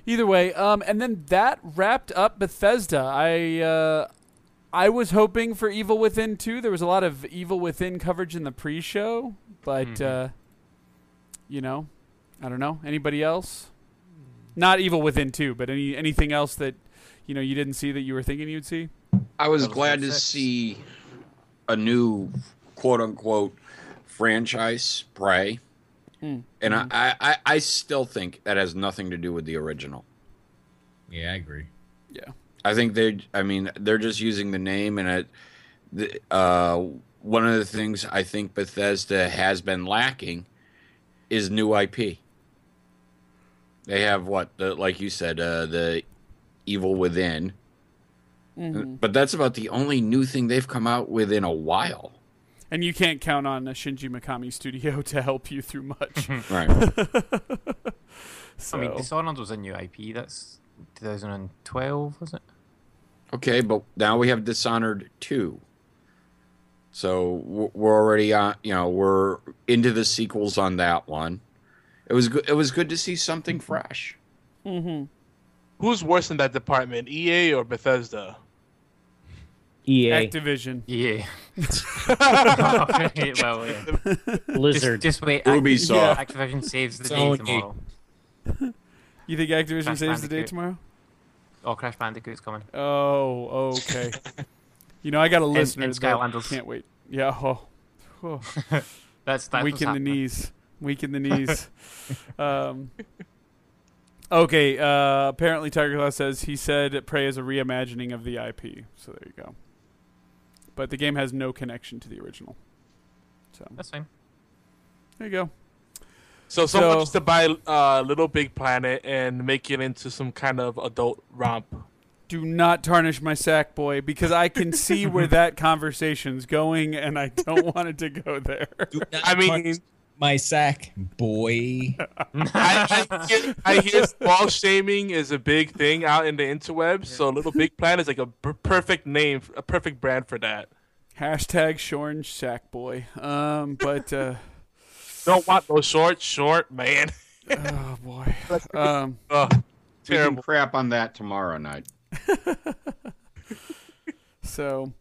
either way, um, and then that wrapped up Bethesda. I uh, I was hoping for Evil Within 2. There was a lot of Evil Within coverage in the pre-show, but uh, you know, I don't know. Anybody else? Not Evil Within 2, but any anything else that you know you didn't see that you were thinking you'd see? I was Battlefield glad to see a new quote unquote franchise, Prey. Hmm. And I, I, I- I still think that has nothing to do with the original. Yeah, I agree. Yeah. I think they, I mean, they're just using the name, and it. The, uh, one of the things I think Bethesda has been lacking is new IP. They have what, the, like you said, uh, the Evil Within, Mm-hmm. but that's about the only new thing they've come out with in a while. And you can't count on a Shinji Mikami studio to help you through much. Right. so, I mean, Dishonored was a new IP. That's 2012, was it? Okay, but now we have Dishonored 2. So we're already on, you know, we're into the sequels on that one. It was good it was good to see something fresh. Mm-hmm. Who's worse in that department, EA or Bethesda? EA, Activision. Yeah. well, yeah. Blizzard. just wait. Ubisoft. Act- Activision saves the day Sony. tomorrow. You think Activision Crash saves the day tomorrow? Oh, Crash Bandicoot's coming. Oh, okay. you know, I got a listener and that Skylanders. can't wait. Yeah. Oh, oh. That's that's weak what's in the knees. Weak in the knees. um, okay. Uh, apparently, Tiger Claw says he said Prey is a reimagining of the IP. So there you go. But the game has no connection to the original. So That's fine. There you go. So someone So- wants to buy uh, Little Big Planet and make it into some kind of adult romp. Do not tarnish my sack boy because I can see where that conversation's going, and I don't want it to go there. I mean, my sack, boy. I, I, hear, I hear ball shaming is a big thing out in the interwebs. So Little Big Planet is like a per- perfect name, a perfect brand for that. Hashtag Shorn sack boy. Um, but uh, Don't want those shorts, short man. oh boy. Um, Oh, terrible. crap on that tomorrow night. So,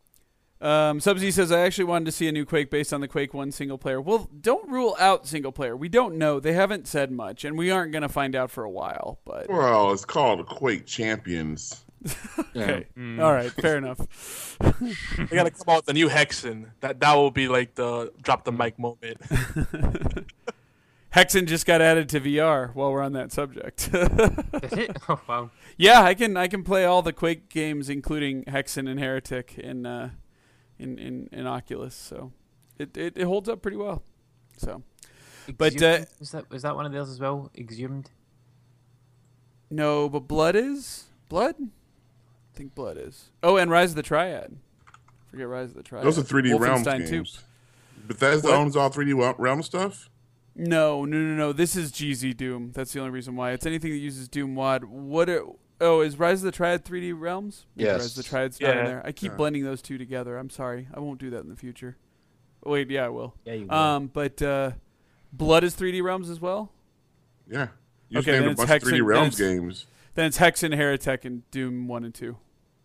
um, Subsy says, I actually wanted to see a new Quake based on the Quake 1 single player. Well, don't rule out single player. We don't know. They haven't said much, and we aren't going to find out for a while. But, Well, it's called Quake Champions. okay. All right. Fair enough. They gotta come out with the new Hexen. That that will be like the drop the mic moment. Hexen just got added to VR while we're on that subject. Is it? Oh wow. yeah, I can I can play all the Quake games, including Hexen and Heretic in uh, in, in in Oculus. So it, it, it holds up pretty well. So But, uh, Exhumed? is that was that one of theirs as well? Exhumed. no, but Blood is Blood. I think Blood is. Oh, and Rise of the Triad. Forget Rise of the Triad. Those are 3D Realms Wolfenstein 2. games. Bethesda What? owns all 3D Wel- Realm stuff. No, no, no, no. This is GZ Doom. That's the only reason why. It's anything that uses Doom WAD. What? Are, oh, is Rise of the Triad 3D Realms? Maybe Yes. Rise of the Triad's not in there. I keep Yeah. blending those two together. I'm sorry. I won't do that in the future. Wait, yeah, I will. Yeah, you will. Um, but uh, Blood is 3D Realms as well. Yeah. You just Okay, named then a it's bunch Hexen- of 3D then Realms it's- games. Then it's Hexen, Heretic, and Doom 1 and 2.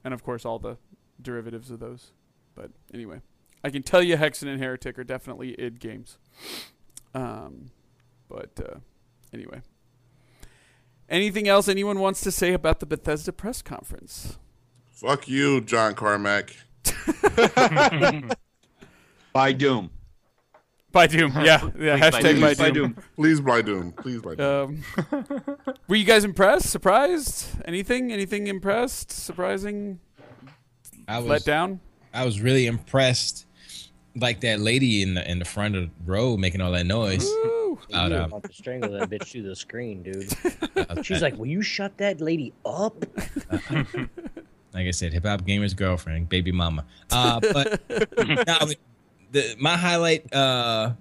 And of course, all the derivatives of those. But anyway, I can tell you Hexen and Heretic are definitely id games. Um, but uh, anyway. Anything else anyone wants to say about the Bethesda press conference? Fuck you, John Carmack. By Doom. By Doom, yeah, yeah. Hashtag by By Doom. Doom. Please, by Doom. Please, by Doom. Um, were you guys impressed? Surprised? Anything? Anything impressed? Surprising? I was Let down? I was really impressed. Like that lady in the in the front of the row making all that noise. Woo! About, You about to strangle that bitch through the screen, dude. She's like, "Will you shut that lady up?" like I said, hip hop gamer's girlfriend, baby mama. Uh, but no, the, my highlight uh,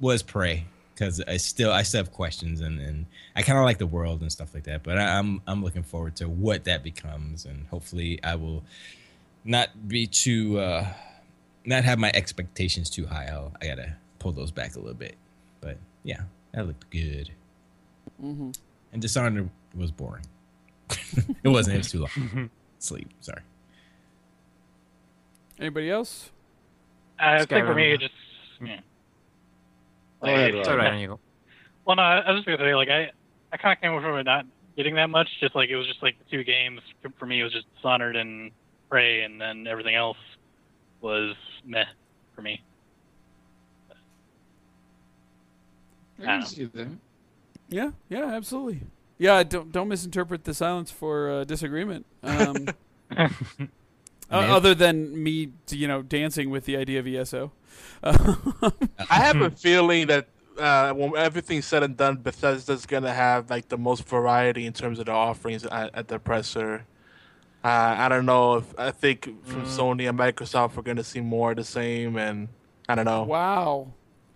was Prey because I still I still have questions and, and I kind of like the world and stuff like that. But I, I'm I'm looking forward to what that becomes and hopefully I will not be too uh, not have my expectations too high. I'll, I gotta pull those back a little bit. But yeah, that looked good. Mm-hmm. And Dishonored was boring. it wasn't. It was too long. Sleep. Sorry. Anybody else? I think for me, it just yeah. Go ahead, It's alright. You. Well, no, I was just gonna say like I, I kind of came away from it not getting that much. Just like it was just like the two games for me. It was just Dishonored and Prey, and then everything else was meh for me. I can see that. Yeah, yeah, absolutely. Yeah, don't don't misinterpret the silence for uh, disagreement. Um, o- other than me, you know, dancing with the idea of ESO. I have a feeling that uh, when everything's said and done, Bethesda's gonna have like the most variety in terms of the offerings at, at the presser. Uh, I don't know if I think from Sony and Microsoft we're gonna see more of the same, and I don't know. wow,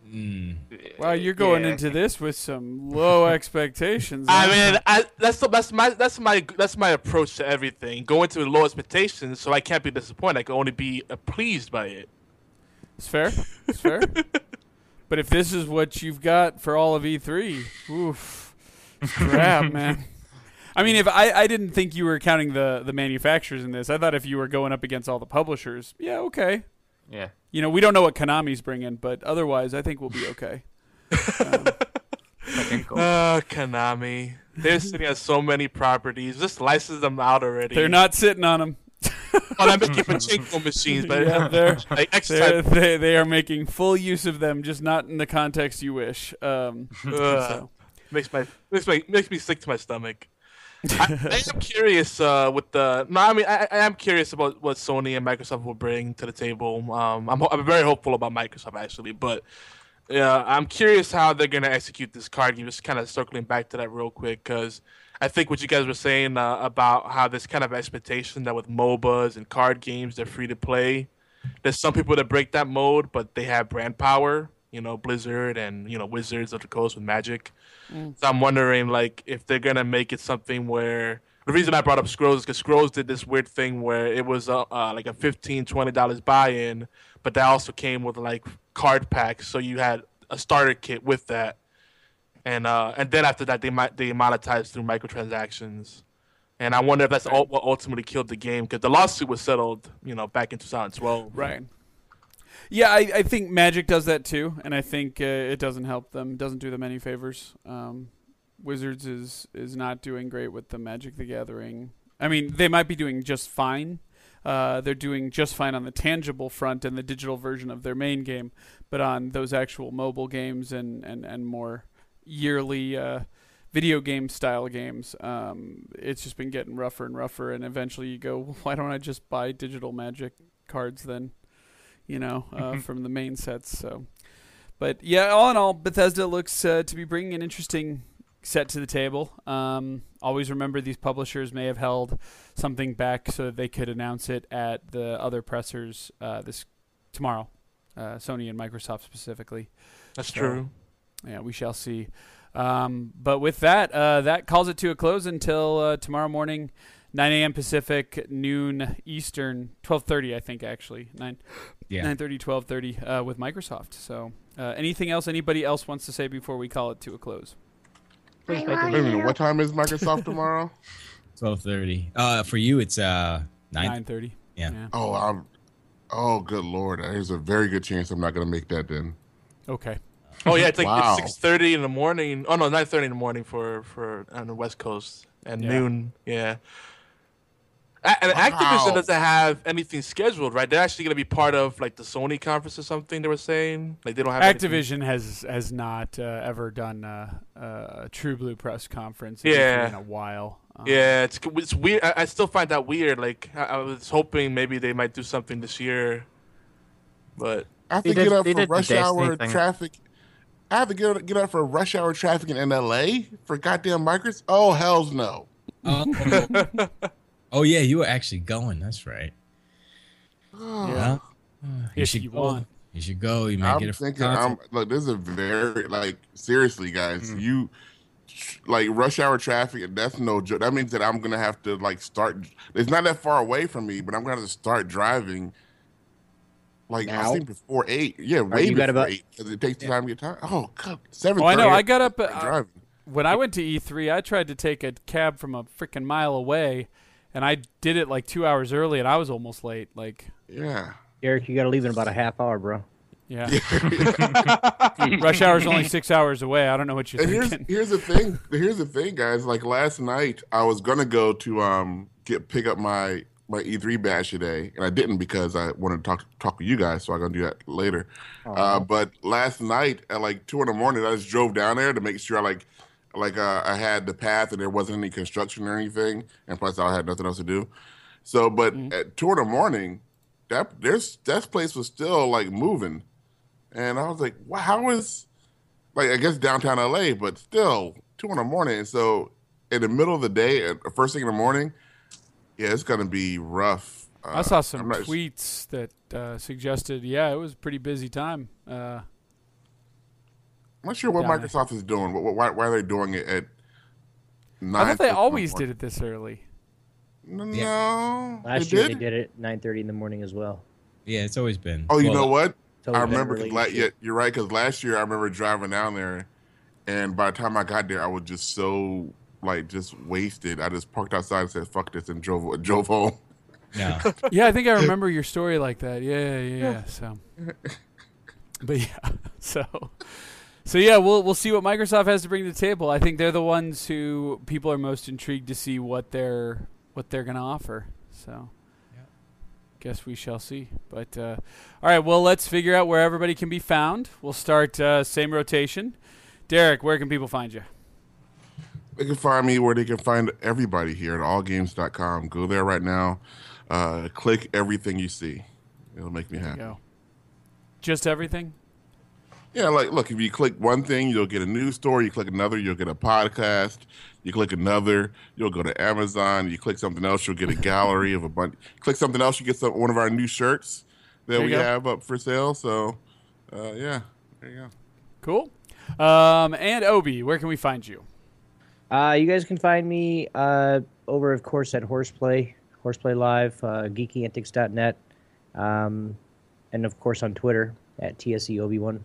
Mm. wow, you're going Yeah. into this with some low expectations. I mean, I, that's that's my that's my that's my approach to everything. Go into low expectations, so I can't be disappointed. I can only be uh, pleased by it. it's fair, it's fair. but if this is what you've got for all of E3, oof, crap, man. I mean, if I, I didn't think you were counting the the manufacturers in this, I thought if you were going up against all the publishers, yeah, okay. Yeah. You know, we don't know what Konami's bringing, but otherwise, I think we'll be okay. Fucking cool. Uh, Konami. They're sitting on so many properties. Just license them out already. They're not sitting on them. Well, I'm making pachinko machines, but Yeah, they're- like They're, they they are making full use of them, just not in the context you wish. Um, Ugh. so. makes my makes my makes me sick to my stomach. I, I am curious uh, with the. No, I mean I, I am curious about what Sony and Microsoft will bring to the table. Um, I'm I'm very hopeful about Microsoft actually, but Yeah, I'm curious how they're gonna execute this card game. Just kind of circling back to that real quick, because I think what you guys were saying uh, about how this kind of expectation that with MOBAs and card games they're free to play. There's some people that break that mode, but they have brand power. You know, Blizzard and you know Wizards of the Coast with Magic. So I'm wondering, like, if they're gonna make it something where the reason I brought up Scrolls is because Scrolls did this weird thing where it was uh, uh, like a 15 20 dollars buy-in, but that also came with like card packs, so you had a starter kit with that, and uh, and then after that they might they monetized through microtransactions, and I wonder if that's ul- what ultimately killed the game because the lawsuit was settled, you know, back in 2012. Right. Yeah, I, I think Magic does that too, and I think uh, it doesn't help them. Doesn't do them any favors. Um, Wizards is is not doing great with the Magic the Gathering. I mean, they might be doing just fine. Uh, they're doing just fine on the tangible front and the digital version of their main game, but on those actual mobile games and and and more yearly uh, video game style games, um, it's just been getting rougher and rougher. And eventually, you go, why don't I just buy digital Magic cards then? You know, uh, from the main sets. So, but yeah, all in all, Bethesda looks uh, to be bringing an interesting set to the table. Um, always remember these publishers may have held something back so that they could announce it at the other pressers uh, this tomorrow. Uh, Sony and Microsoft specifically. That's So, true. Yeah, we shall see. Um, but with that, uh, that calls it to a close until uh, tomorrow morning, 9 a.m. Pacific, noon Eastern, 12:30, I think actually, nine, Yeah. 9:30, 12:30 uh, with Microsoft. So, uh, anything else anybody else wants to say before we call it to a close? Please Wait a minute, what time is Microsoft tomorrow? Twelve thirty. Uh, for you, it's uh nine. 9:30. Yeah. Oh, I'm. Oh, good lord! There's a very good chance I'm not gonna make that then. Okay. Oh yeah, it's like Wow. it's 6:30 in the morning. Oh no, 9:30 in the morning for for on the West Coast and Yeah. noon. Yeah. A- Wow. Activision doesn't have anything scheduled, right? They're actually going to be part of like the Sony conference or something. They were saying like they don't have anything- Activision has has not uh, ever done uh, a True Blue press conference in- Yeah. in a while. Um, Yeah, it's it's weird. I, I still find that weird. Like I, I was hoping maybe they might do something this year, but I have to did- get up for rush hour thing. traffic. I have to get get up for rush hour traffic in LA for goddamn Microsoft. Oh hell's no! Oh, oh yeah, you were actually going. That's right. Yeah. You If should you go. want. You should go. You might I'm get a thinking. I'm look. This is a very like seriously, guys. Mm. You like rush hour traffic. That's no joke. That means that I'm gonna have to like start. It's not that far away from me, but I'm gonna have to start driving. Like I think before eight. Yeah, way you before got about- eight. 'cause it takes time to get time. Oh god, seven. Oh, I know. I got up. Uh, driving. when I went to E3, I tried to take a cab from a freaking mile away, and I did it like two hours early, and I was almost late. Like, Yeah. Eric, you got to leave in about a half hour, bro. yeah, rush hour's only six hours away. I don't know what you're And here's thinking. here's the thing. Here's the thing, guys. Like last night, I was gonna go to um get pick up my my E3 badge today, and I didn't because I wanted to talk talk with you guys. So I'm gonna do that later. Uh, but last night at like two in the morning, I just drove down there to make sure I like like uh, I had the path and there wasn't any construction or anything, and plus I had nothing else to do. So, but at two in the morning, that there's that place was still like moving, and I was like, wow, how is like I guess downtown LA, but still two in the morning. So in the middle of the day, at first thing in the morning, yeah, it's gonna be rough. Uh, I saw some I'm not- tweets that uh, suggested, yeah, it was a pretty busy time. Uh, I'm not sure what down. Microsoft is doing. What, what, why, why are they doing it at nine? I thought they fifty the always did it this early. No, Yeah. Last they year did? they did it 9:30 in the morning as well. Yeah, it's always been. Oh, you Well, know what? I remember early because la- yeah, you're right. Because last year I remember driving down there, and by the time I got there, I was just so like just wasted. I just parked outside and said "fuck this" and drove drove home. No. Yeah, I think I remember your story like that. Yeah, yeah, yeah. So, but yeah, so, so yeah, we'll we'll see what Microsoft has to bring to the table. I think they're the ones who people are most intrigued to see what they're what they're gonna offer. So, guess we shall see. But uh, all right, well, let's figure out where everybody can be found. We'll start uh, same rotation. Derek, where can people find you? They can find me where they can find everybody here at allgames.com. Go there right now. Uh, click everything you see. It'll make me happy. Just everything. Yeah, like look, if you click one thing, you'll get a news story. You click another, you'll get a podcast. You click another, you'll go to Amazon. You click something else, you'll get a gallery of a bunch. Click something else, you get some one of our new shirts that There we go. have up for sale. So, uh, yeah, there you go. Cool. Um, and Obi, where can we find you? Uh, you guys can find me uh, over, of course, at Horseplay, Horseplay Live, uh, geekyantics.net, um, and of course on Twitter at TSE Obi-Wan.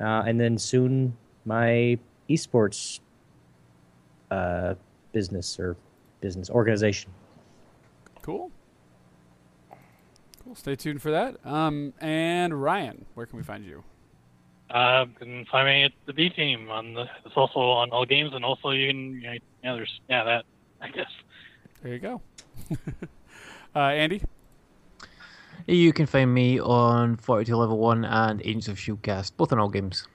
Uh, and then soon my esports uh, business or business organization. Cool. Cool. Stay tuned for that. Um, and Ryan, where can we find you? Uh, you can find me at the B team on the. It's also on all games, and also you can. You know, yeah, there's yeah that. I guess. There you go. uh, Andy. You can find me on 42 Level 1 and Agents of Shieldcast, both on all games.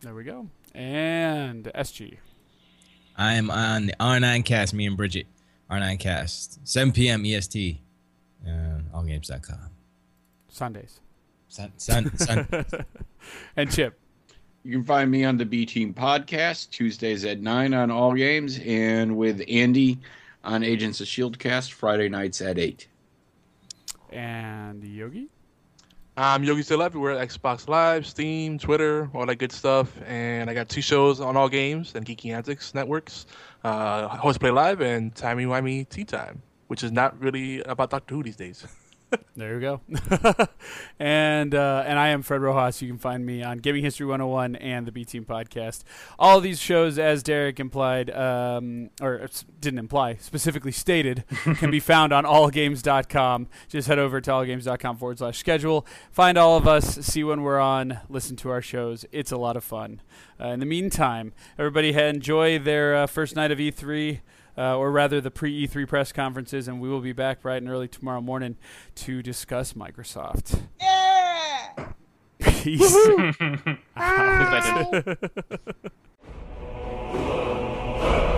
There we go. And SG. I'm on the R9 cast, me and Bridget. R9 cast, 7 p.m. EST. Uh, allgames.com. Sundays. Sun, sun, sun. and Chip. You can find me on the B Team podcast Tuesdays at nine on all games, and with Andy on Agents of Shieldcast Friday nights at eight. And Yogi. I'm Yogi still everywhere Xbox Live, Steam, Twitter, all that good stuff. And I got two shows on all games and Geeky Antics networks. Uh, Horseplay Live and Timey Wimey Tea Time, which is not really about Doctor Who these days. There you go. and uh, and I am Fred Rojas. You can find me on Gaming History 101 and the B Team podcast. All these shows, as Derek implied, um, or didn't imply, specifically stated, can be found on allgames.com. Just head over to allgames.com forward slash schedule. Find all of us, see when we're on, listen to our shows. It's a lot of fun. Uh, in the meantime, everybody enjoy their uh, first night of E3 uh, or rather the pre E3 press conferences, and we will be back bright and early tomorrow morning to discuss Microsoft. Yeah! Peace.